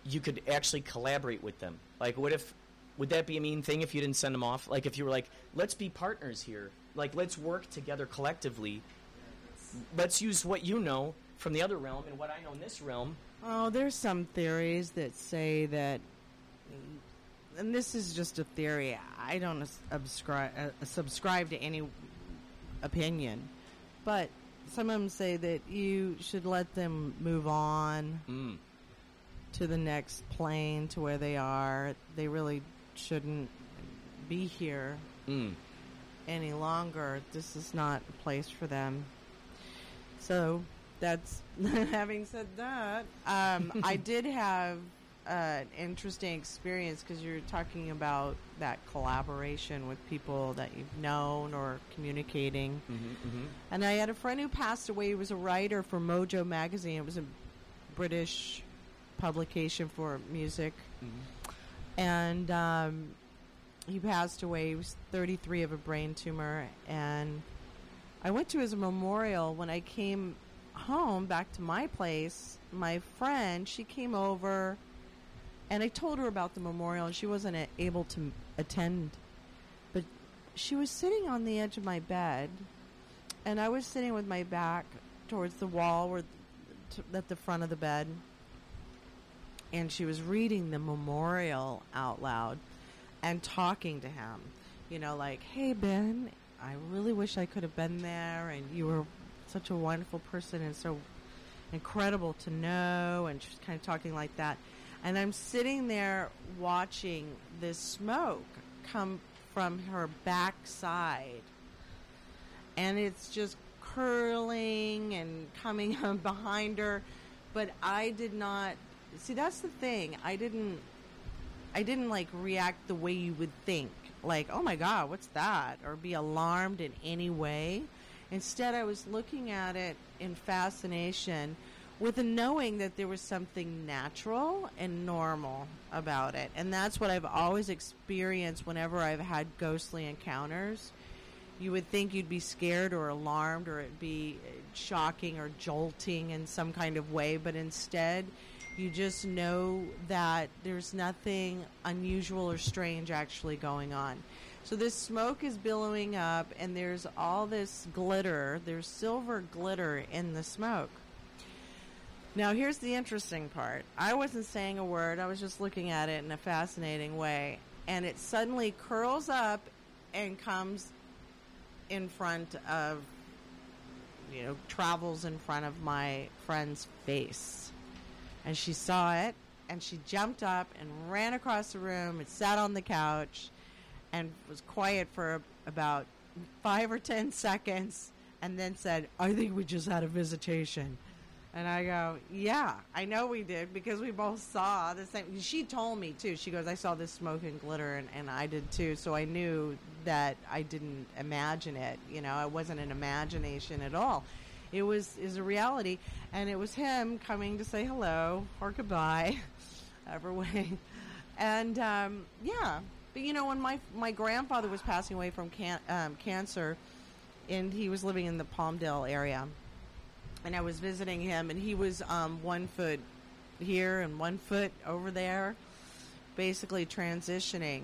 D: you could actually collaborate with them. Like, what if, would that be a mean thing if you didn't send them off? Like, if you were like, let's be partners here. Like, let's work together collectively. Let's use what you know from the other realm and what I know in this realm.
F: Oh, there's some theories that say that, and this is just a theory. I don't subscribe uh, subscribe to any opinion, but some of them say that you should let them move on
D: Mm.
F: to the next plane, to where they are. They really shouldn't be here
D: Mm.
F: any longer. This is not a place for them. So that's having said that. Um, I did have uh, an interesting experience because you're talking about that collaboration with people that you've known or communicating.
D: Mm-hmm,
F: And I had a friend who passed away. He was a writer for Mojo magazine. It was a British publication for music, and um, he passed away. He was 33 of a brain tumor, and I went to his memorial when I came home back to my place. My friend, she came over, and I told her about the memorial, and she wasn't able to attend, but she was sitting on the edge of my bed, and I was sitting with my back towards the wall, or at the front of the bed, and she was reading the memorial out loud and talking to him. You know, like, hey, Ben, I really wish I could have been there, and you were such a wonderful person and so incredible to know. And she's kind of talking like that. And I'm sitting there watching this smoke come from her backside. And it's just curling and coming behind her. But I did not. See, that's the thing. I didn't I didn't like react the way you would think, like, oh my God, what's that? Or be alarmed in any way. Instead, I was looking at it in fascination with a knowing that there was something natural and normal about it. And that's what I've always experienced whenever I've had ghostly encounters. You would think you'd be scared or alarmed or it'd be shocking or jolting in some kind of way, but instead, you just know that there's nothing unusual or strange actually going on. So this smoke is billowing up, and there's all this glitter. There's silver glitter in the smoke. Now, here's the interesting part. I wasn't saying a word, I was just looking at it in a fascinating way. And it suddenly curls up and comes in front of, you know, travels in front of my friend's face and she saw it and she jumped up and ran across the room and sat on the couch and was quiet for about five or ten seconds and then said i think we just had a visitation. And i go yeah i know we did because we both saw the same. She told me too. She goes i saw this smoke and glitter and, and i did too. So i knew that i didn't imagine it you know? It wasn't an imagination at all it was is a reality, and it was him coming to say hello or goodbye, ever way, and um, yeah. But you know, when my my grandfather was passing away from can, um, cancer, and he was living in the Palmdale area, and I was visiting him, and he was um, one foot here and one foot over there, basically transitioning,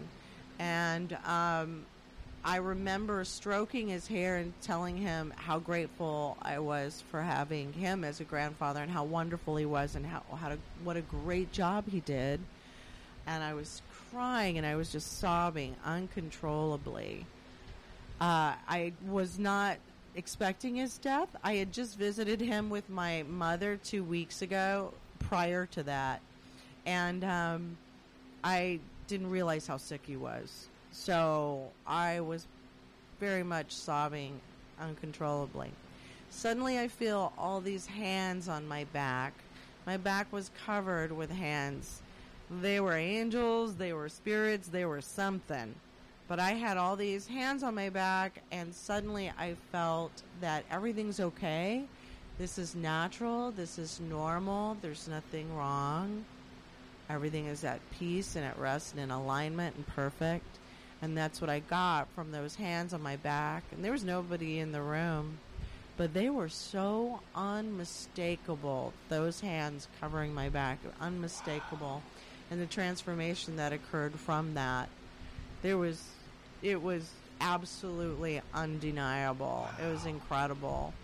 F: and um, I remember stroking his hair and telling him how grateful I was for having him as a grandfather and how wonderful he was and how, how to, what a great job he did. And I was crying and I was just sobbing uncontrollably. Uh, I was not expecting his death. I had just visited him with my mother two weeks ago prior to that. And um, I didn't realize how sick he was. So I was very much sobbing uncontrollably. Suddenly, I feel all these hands on my back. My back was covered with hands. They were angels, they were spirits, they were something. But I had all these hands on my back, and suddenly I felt that everything's okay. This is natural, this is normal, there's nothing wrong. Everything is at peace and at rest and in alignment and perfect. And that's what I got from those hands on my back. And there was nobody in the room, but they were so unmistakable. Those hands covering my back, unmistakable. And the transformation that occurred from that, there was, it was absolutely undeniable. It was incredible.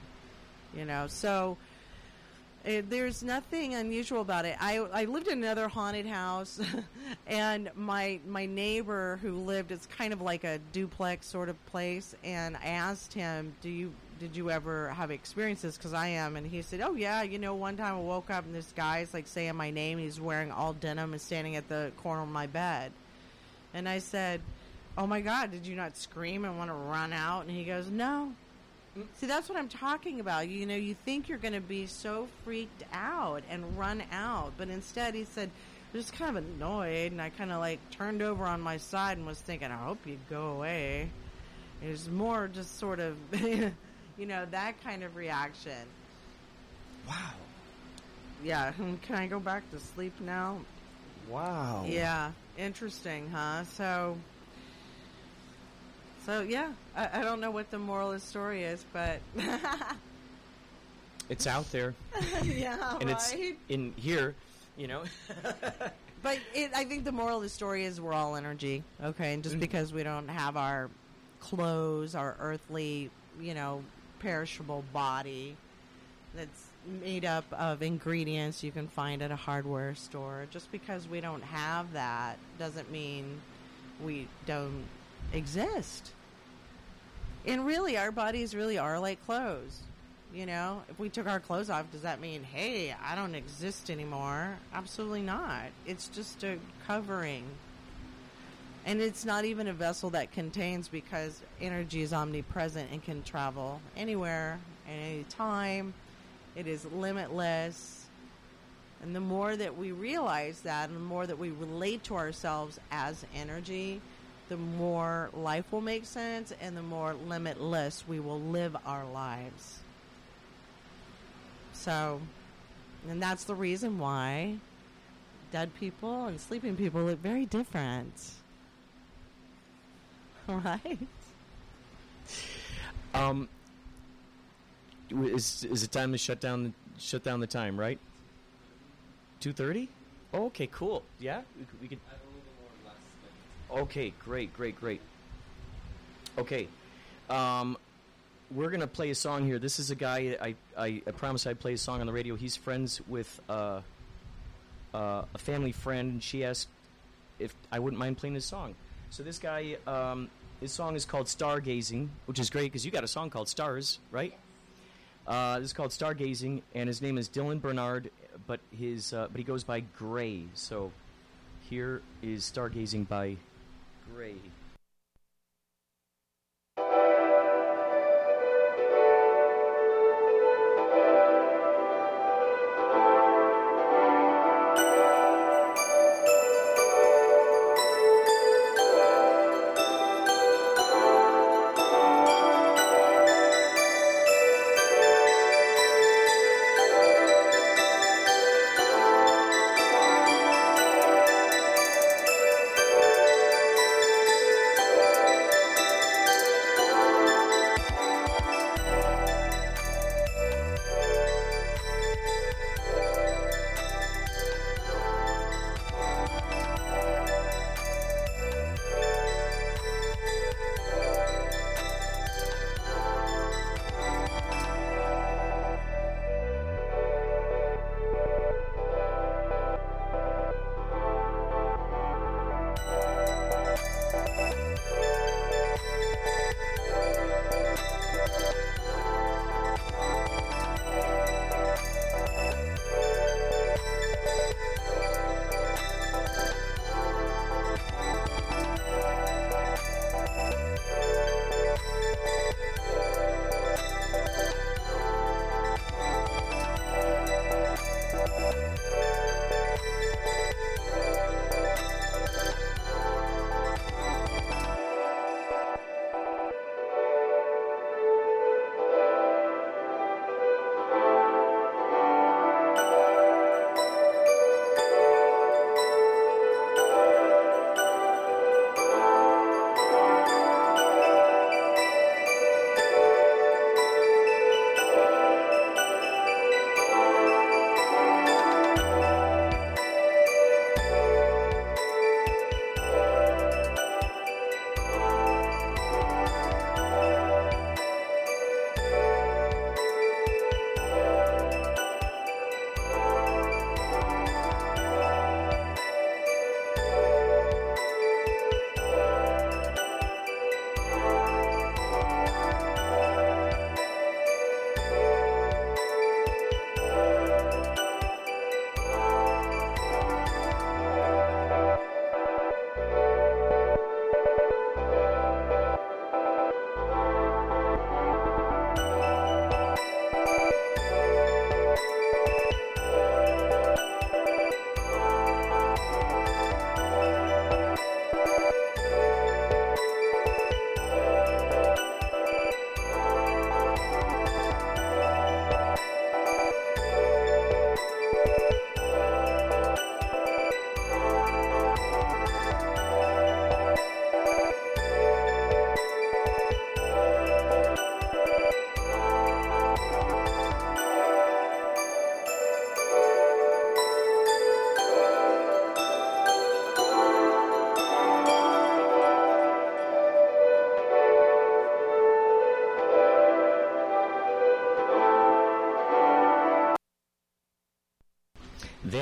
F: You know, so it, there's nothing unusual about it. I I lived in another haunted house, and my my neighbor who lived it's kind of like a duplex sort of place, and I asked him, "Do you did you ever have experiences?" Because I am, and he said, "Oh yeah, you know, one time I woke up and this guy's like saying my name. He's wearing all denim and standing at the corner of my bed." And I said, "Oh my God, did you not scream and want to run out?" And he goes, "No." See, that's what I'm talking about. You know, you think you're going to be so freaked out and run out, but instead he said, just kind of annoyed, and I kind of like turned over on my side and was thinking, I hope you'd go away. It was more just sort of, you know, that kind of reaction.
D: Wow.
F: Yeah, can I go back to sleep now?
D: Wow.
F: Yeah, interesting, huh? So, so yeah, I, I don't know what the moral of the story is, but
D: It's out there.
F: yeah,
D: and it's in here, you know.
F: But it, I think the moral of the story is we're all energy, okay? And just
D: Mhm.
F: because we don't have our clothes, our earthly, you know, perishable body that's made up of ingredients you can find at a hardware store, just because we don't have that doesn't mean we don't exist. And really, our bodies really are like clothes. You know, if we took our clothes off, does that mean, hey, I don't exist anymore? Absolutely not. It's just a covering. And it's not even a vessel that contains because energy is omnipresent and can travel anywhere, at any time. It is limitless. And the more that we realize that, and the more that we relate to ourselves as energy, the more life will make sense and the more limitless we will live our lives. So, and that's the reason why dead people and sleeping people look very different. Right?
D: Um, is is it time to shut down shut down the time? Right. Two thirty. Oh, okay, cool. Yeah, we. We could okay, great, great, great. Okay, um, we're gonna play a song here. This is a guy I I, I promised I'd play a song on the radio. He's friends with uh, uh, a family friend, and she asked if I wouldn't mind playing his song. So this guy, um, his song is called Stargazing, which is great because you got a song called Stars, right? Uh, this is called Stargazing, and his name is Dylan Bernard, but his uh, but he goes by Gray. So here is Stargazing by Gray.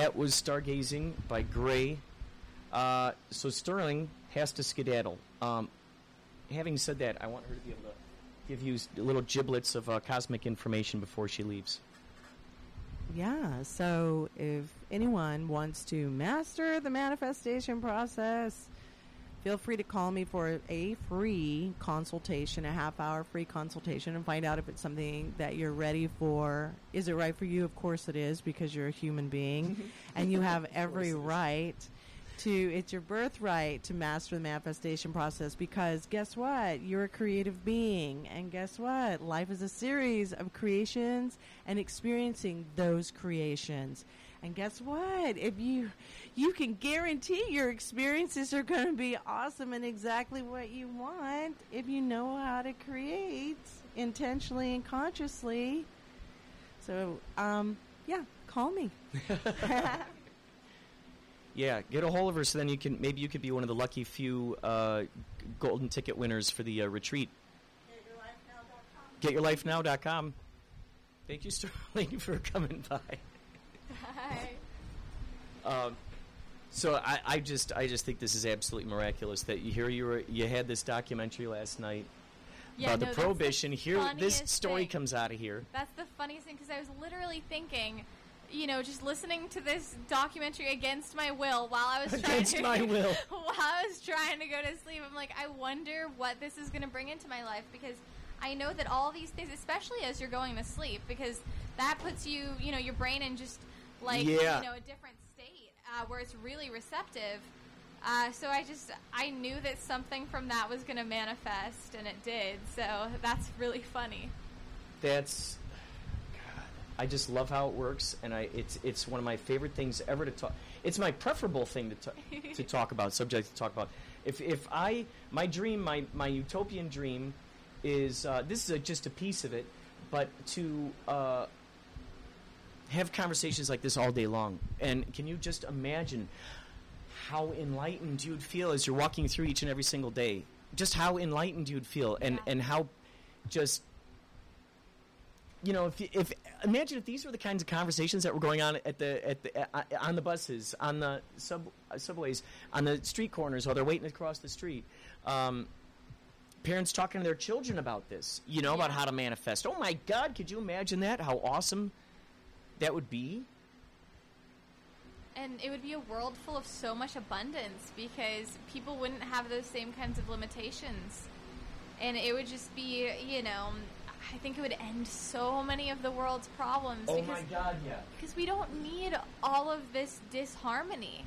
D: That was Stargazing by Gray. Uh, so Sterling has to skedaddle. Um, having said that, I want her to be able to give you little giblets of uh, cosmic information before she leaves.
F: Yeah, so if anyone wants to master the manifestation process, feel free to call me for a free consultation, a half hour free consultation, and find out if it's something that you're ready for. Is it right for you? Of course it is, because you're a human being, and you have every right to it's your birthright to master the manifestation process because guess what? You're a creative being. And guess what? Life is a series of creations and experiencing those creations and guess what if you you can guarantee your experiences are going to be awesome and exactly what you want if you know how to create intentionally and consciously so um yeah call me
D: Yeah, get a hold of her so then you can maybe you could be one of the lucky few uh, golden ticket winners for the uh, retreat. GetYourLifeNow.com. Thank you, Sterling, for coming by.
E: Hi.
D: Um, so I, I just I just think this is absolutely miraculous that you here you were you had this documentary last night
E: Yeah,
D: about
E: no,
D: the
E: that's the
D: prohibition. Here this story
E: thing.
D: comes out of here.
E: That's the funniest thing because I was literally thinking, you know, just listening to this documentary against my will while I was
D: Against
E: trying
D: my will.
E: while I was trying to go to sleep. I'm like, I wonder what this is going to bring into my life because I know that all these things, especially as you're going to sleep, because that puts you, you know, your brain in just like
D: Yeah.
E: you know a different state uh, where it's really receptive. Uh, so I just I knew that something from that was going to manifest, and it did. So that's really funny.
D: That's God. I just love how it works, and I it's it's one of my favorite things ever to talk. It's my preferable thing to ta- to talk about, subject to talk about. If if I my dream, my my utopian dream, is uh, this is a, just a piece of it, but to uh, have conversations like this all day long. And can you just imagine how enlightened you'd feel as you're walking through each and every single day? Just how enlightened you'd feel, and and how just you know, if, if imagine if these were the kinds of conversations that were going on at the at the uh, on the buses, on the sub uh, subways, on the street corners while they're waiting to cross the street. Um, parents talking to their children about this, you know, about how to manifest. Oh my God, could you imagine that? How awesome that would be.
E: And it would be a world full of so much abundance because people wouldn't have those same kinds of limitations. And it would just be, you know, I think it would end so many of the world's problems
D: Oh
E: because
D: my God, yeah.
E: because we don't need all of this disharmony.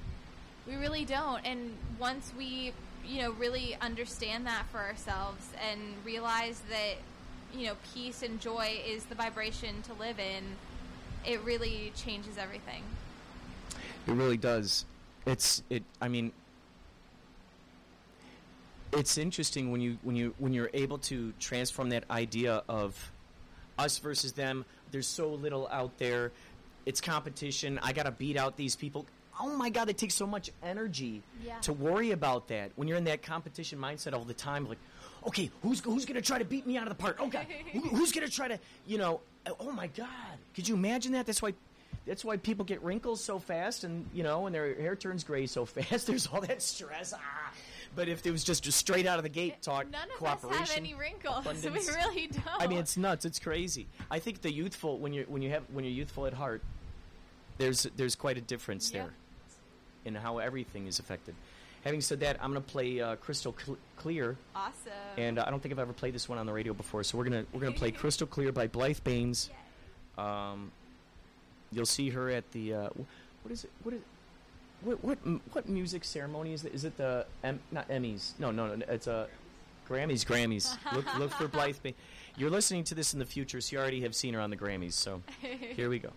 E: We really don't. And once we, you know, really understand that for ourselves and realize that, you know, peace and joy is the vibration to live in, it really changes everything.
D: It really does. It's it. I mean, it's interesting when you when you when you're able to transform that idea of us versus them. There's so little out there. It's competition. I got to beat out these people. Oh my God! It takes so much energy
E: Yeah.
D: to worry about that when you're in that competition mindset all the time. Like, okay, who's who's gonna try to beat me out of the park? Okay, who, who's gonna try to, you know? Oh my God! Could you imagine that? That's why that's why people get wrinkles so fast, and you know, and their hair turns gray so fast. There's all that stress. Ah. But if it was just a straight out of the gate talk,
E: None of
D: cooperation,
E: us have any wrinkles. We really don't.
D: I mean, it's nuts. It's crazy. I think the youthful when you when you have when you're youthful at heart, there's there's quite a difference
E: Yep.
D: there in how everything is affected. Having said that, I'm going to play uh, Crystal Cl- Clear,
E: awesome.
D: and uh, I don't think I've ever played this one on the radio before. So we're gonna we're gonna play Crystal Clear by Blythe Baines. Um, you'll see her at the uh, wh- what is it? What is what what m- what music ceremony is it? Is it the M, not Emmys? No, no, no. It's a Grammys. Grammys. look look for Blythe Baines. You're listening to this in the future, so you already have seen her on the Grammys. So here we go.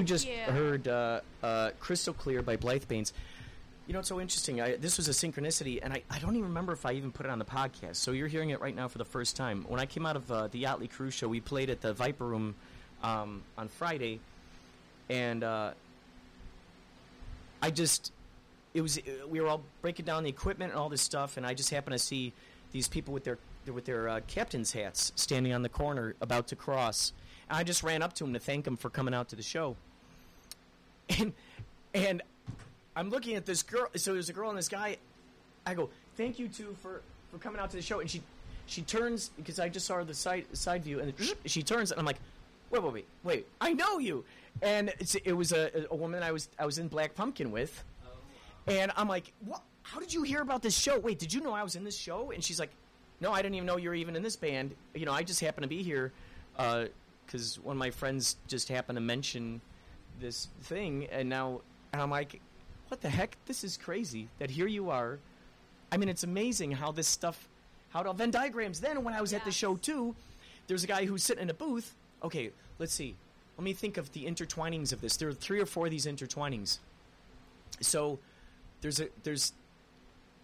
K: You just
D: heard uh, uh, "Crystal Clear" by Blythe Baines. You know, it's so interesting. I, this was a synchronicity, and I, I don't even remember if I even put it on the podcast. So you're hearing it right now for the first time. When I came out of uh, the Yachtly Crew's Show, we played at the Viper Room um, on Friday, and uh, I just it was we were all breaking down the equipment and all this stuff, and I just happened to see these people with their with their uh, captain's hats standing on the corner about to cross. And I just ran up to them to thank them for coming out to the show. And and I'm looking at this girl. So there's a girl and this guy. I go, thank you two for for coming out to the show. And she she turns because I just saw her the side side view, and she turns, and I'm like, wait, wait, wait, wait, I know you. And it's, it was a, a woman I was I was in Black Pumpkin with, oh. and I'm like, what? How did you hear about this show? Wait, did you know I was in this show? And she's like, no, I didn't even know you were even in this band. You know, I just happened to be here uh, because one of my friends just happened to mention this thing, and now and I'm like, what the heck? This is crazy. That here you are. I mean, it's amazing how this stuff, how all Venn diagrams. Then when I was at the show too, there's a guy who's sitting in a booth. Okay, let's see. Let me think of the intertwinings of this. There are three or four of these intertwinings. So there's a there's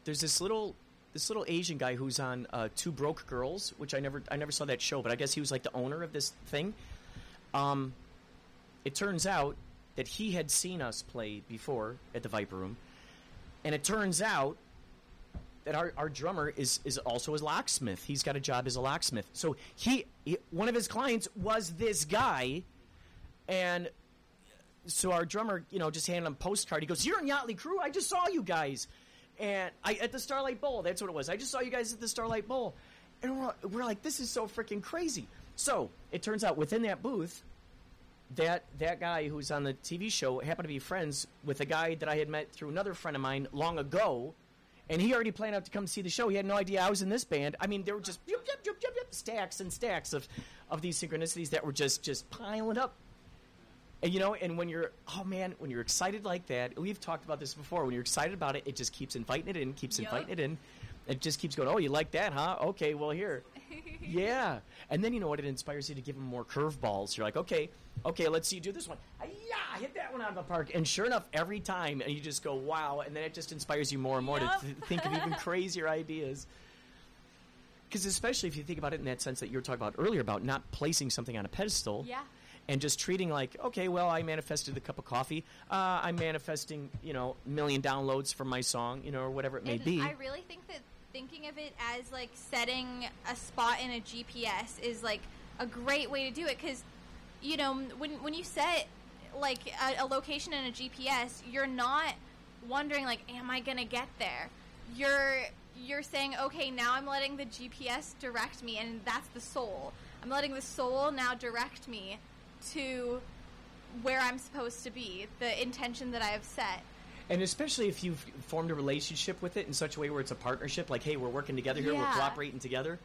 D: there's this little this little Asian guy who's on uh, Two Broke Girls, which I never I never saw that show, but I guess he was like the owner of this thing. Um, it turns out that he had seen us play before at the Viper Room, and it turns out that our, our drummer is is also a locksmith. He's got a job as a locksmith. So he, he one of his clients was this guy, and so our drummer, you know, just handed him a postcard. He goes, "You're in Yachtly Crew. I just saw you guys, and I at the Starlight Bowl. That's what it was. I just saw you guys at the Starlight Bowl." And we're, we're like, "This is so freaking crazy." So it turns out within that booth, that that guy who's on the TV show happened to be friends with a guy that I had met through another friend of mine long ago, and he already planned out to come see the show. He had no idea I was in this band. I mean, there were just yip, yip, yip, yip, yip, stacks and stacks of of these synchronicities that were just just piling up. And you know, and when you're oh man, when you're excited like that, we've talked about this before. When you're excited about it, it just keeps inviting it in, keeps
E: Yup.
D: inviting it in. It just keeps going. Oh, you like that, huh? Okay, well here, yeah. And then you know what? It inspires you to give them more curveballs. You're like, okay, okay, let's see you do this one. Yeah, hit that one out of the park. And sure enough, every time, and you just go, wow. And then it just inspires you more and more
E: Yup.
D: to th- think of even crazier ideas. Because especially if you think about it in that sense that you were talking about earlier about not placing something on a pedestal
E: Yeah.
D: and just treating like, okay, well, I manifested a cup of coffee. Uh, I'm manifesting, you know, million downloads from my song, you know, or whatever it may
E: And
D: be.
E: I really think that thinking of it as like setting a spot in a GPS is like a great way to do it because you know when when you set like a, a location in a GPS, you're not wondering like, am I gonna get there? You're you're saying, okay, now I'm letting the GPS direct me, and that's the soul. I'm letting the soul now direct me to where I'm supposed to be, the intention that I have set.
D: And especially if you've formed a relationship with it in such a way where it's a partnership, like, hey, we're working together here, we're cooperating together,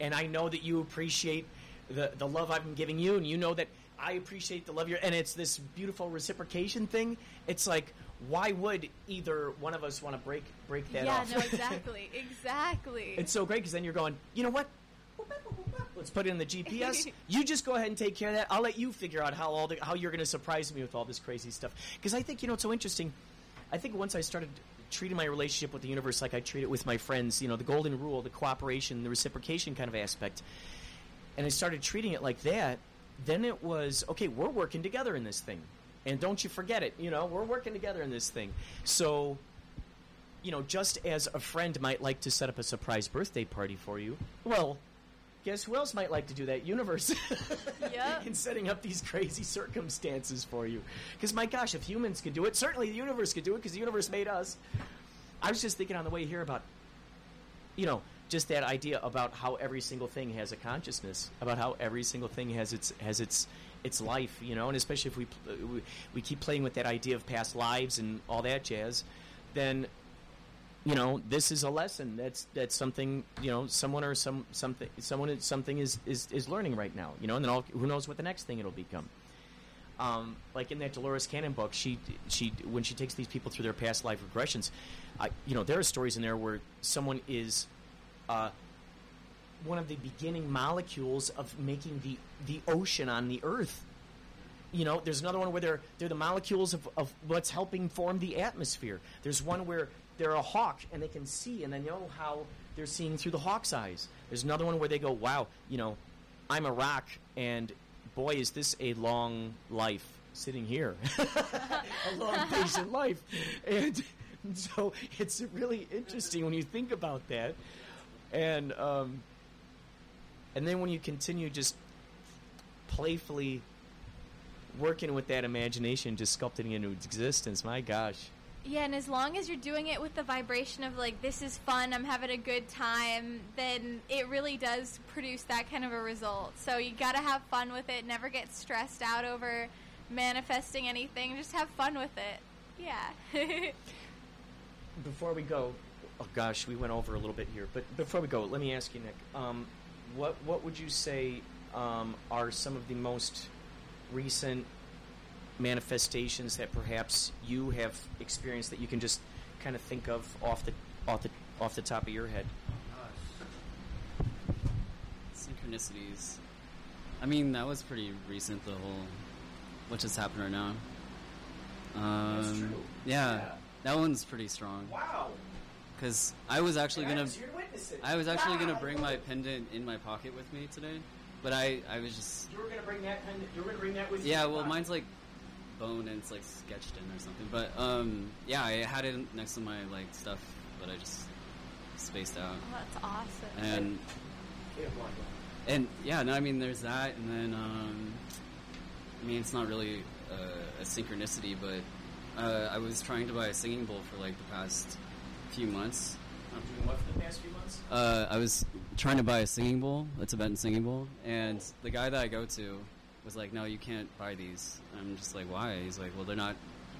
D: and I know that you appreciate the, the love I've been giving you, and you know that I appreciate the love you're, and it's this beautiful reciprocation thing. It's like, why would either one of us want to break break that
E: yeah,
D: off?
E: Yeah, no, exactly, exactly.
D: it's so great because then you're going, you know what? Let's put it in the GPS. you just go ahead and take care of that. I'll let you figure out how all the, how you're going to surprise me with all this crazy stuff. Because I think you know it's so interesting. I think once I started treating my relationship with the universe like I treat it with my friends, you know, the golden rule, the cooperation, the reciprocation kind of aspect, and I started treating it like that, then it was okay. We're working together in this thing, and don't you forget it. You know, we're working together in this thing. So you know, just as a friend might like to set up a surprise birthday party for you, well, guess who else might like to do that? Universe.
E: Yep.
D: in setting up these crazy circumstances for you. Because, my gosh, if humans could do it, certainly the universe could do it because the universe made us. I was just thinking on the way here about, you know, just that idea about how every single thing has a consciousness, about how every single thing has its has its its life, you know, and especially if we we, we keep playing with that idea of past lives and all that jazz, then you know this is a lesson that's that's something you know someone or some something someone something is is, is learning right now you know and then all, who knows what the next thing it'll become. Um, like in that Dolores Cannon book, she she when she takes these people through their past life regressions, I, you know there are stories in there where someone is uh, one of the beginning molecules of making the the ocean on the Earth. you know, there's another one where they're they're the molecules of, of what's helping form the atmosphere. There's one where they're a hawk and they can see and they know how they're seeing through the hawk's eyes. There's another one where they go, "Wow, you know, I'm a rock and boy is this a long life sitting here." a long patient life. And so it's really interesting when you think about that. And um, and then when you continue just playfully working with that imagination, just sculpting it into existence, my gosh.
E: Yeah, and as long as you're doing it with the vibration of like this is fun, I'm having a good time, then it really does produce that kind of a result. So you got to have fun with it, never get stressed out over manifesting anything, just have fun with it. Yeah.
D: Before we go, oh gosh, we went over a little bit here, but before we go, let me ask you, Nick, um, what what would you say um, are some of the most recent manifestations that perhaps you have experienced that you can just kind of think of off the off the off the top of your head?
J: Synchronicities. I mean, that was pretty recent. The whole what just happened right now. Um,
D: true.
J: Yeah,
D: Yeah.
J: that one's pretty strong.
D: Wow.
J: Because I was actually gonna,
D: was here to.
J: I was actually gonna bring my pendant in my pocket with me today, but I, I was just,
D: You were gonna bring that kind of. You were gonna bring that with you.
J: yeah. Well, mine's like bone and it's like sketched in or something. But um, yeah, I had it next to my like stuff, but I just spaced out.
E: Oh, that's awesome.
J: And
D: Yeah, go on, go on.
J: and yeah, no, I mean, there's that, and then um, I mean, it's not really uh, a synchronicity, but uh, I was trying to buy a singing bowl for like the past few months.
D: Doing what for the past few months?
J: Uh, I was trying to buy a singing bowl, a Tibetan singing bowl, and the guy that I go to was like, "No, you can't buy these." I'm just like, "Why?" He's like, "Well, they're not."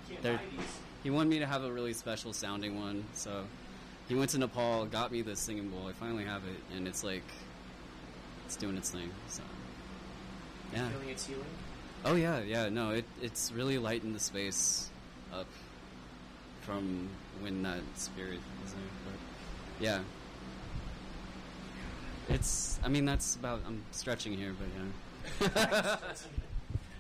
D: You can't
J: They're,
D: buy these.
J: he wanted me to have a really special sounding one, so he went to Nepal, got me this singing bowl. I finally have it, and it's like it's doing its thing. So yeah.
D: Feeling its healing.
J: Oh yeah, yeah. No, it it's really lightened the space up from when that spirit was there. But yeah, it's. I mean, that's about. I'm stretching here, but yeah.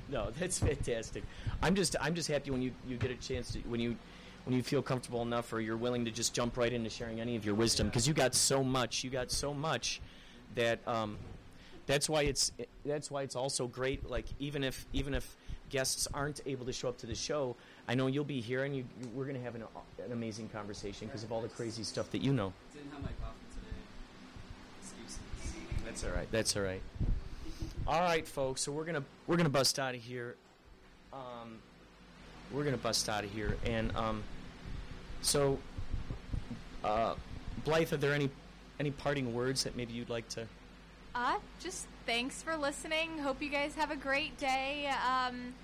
D: No, that's fantastic. I'm just I'm just happy when you, you get a chance to when you when you feel comfortable enough or you're willing to just jump right into sharing any of your wisdom because you got so much you got so much that um, that's why it's that's why it's also great like even if even if guests aren't able to show up to the show I know you'll be here and you, we're going to have an, an amazing conversation because of all the crazy stuff that you know
J: Didn't have my coffee today. Excuses.
D: That's all right. That's all right. All right, folks. So we're gonna we're gonna bust out of here. Um, we're gonna bust out of here, and um, so, uh, Blythe, are there any any parting words that maybe you'd like to?
E: Uh, just thanks for listening. Hope you guys have a great day. Um,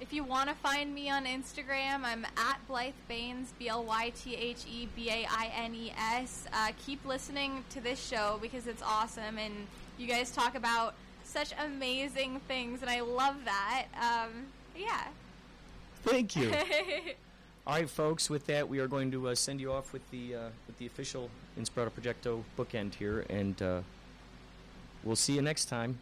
E: if you want to find me on Instagram, I'm at Blythe Baines, B L Y T H E B A I N E S. Uh, keep listening to this show because it's awesome and you guys talk about such amazing things, and I love that. Um, yeah.
D: Thank you. All right, folks. With that, we are going to uh, send you off with the uh, with the official Inspirato Projecto bookend here, and uh, we'll see you next time.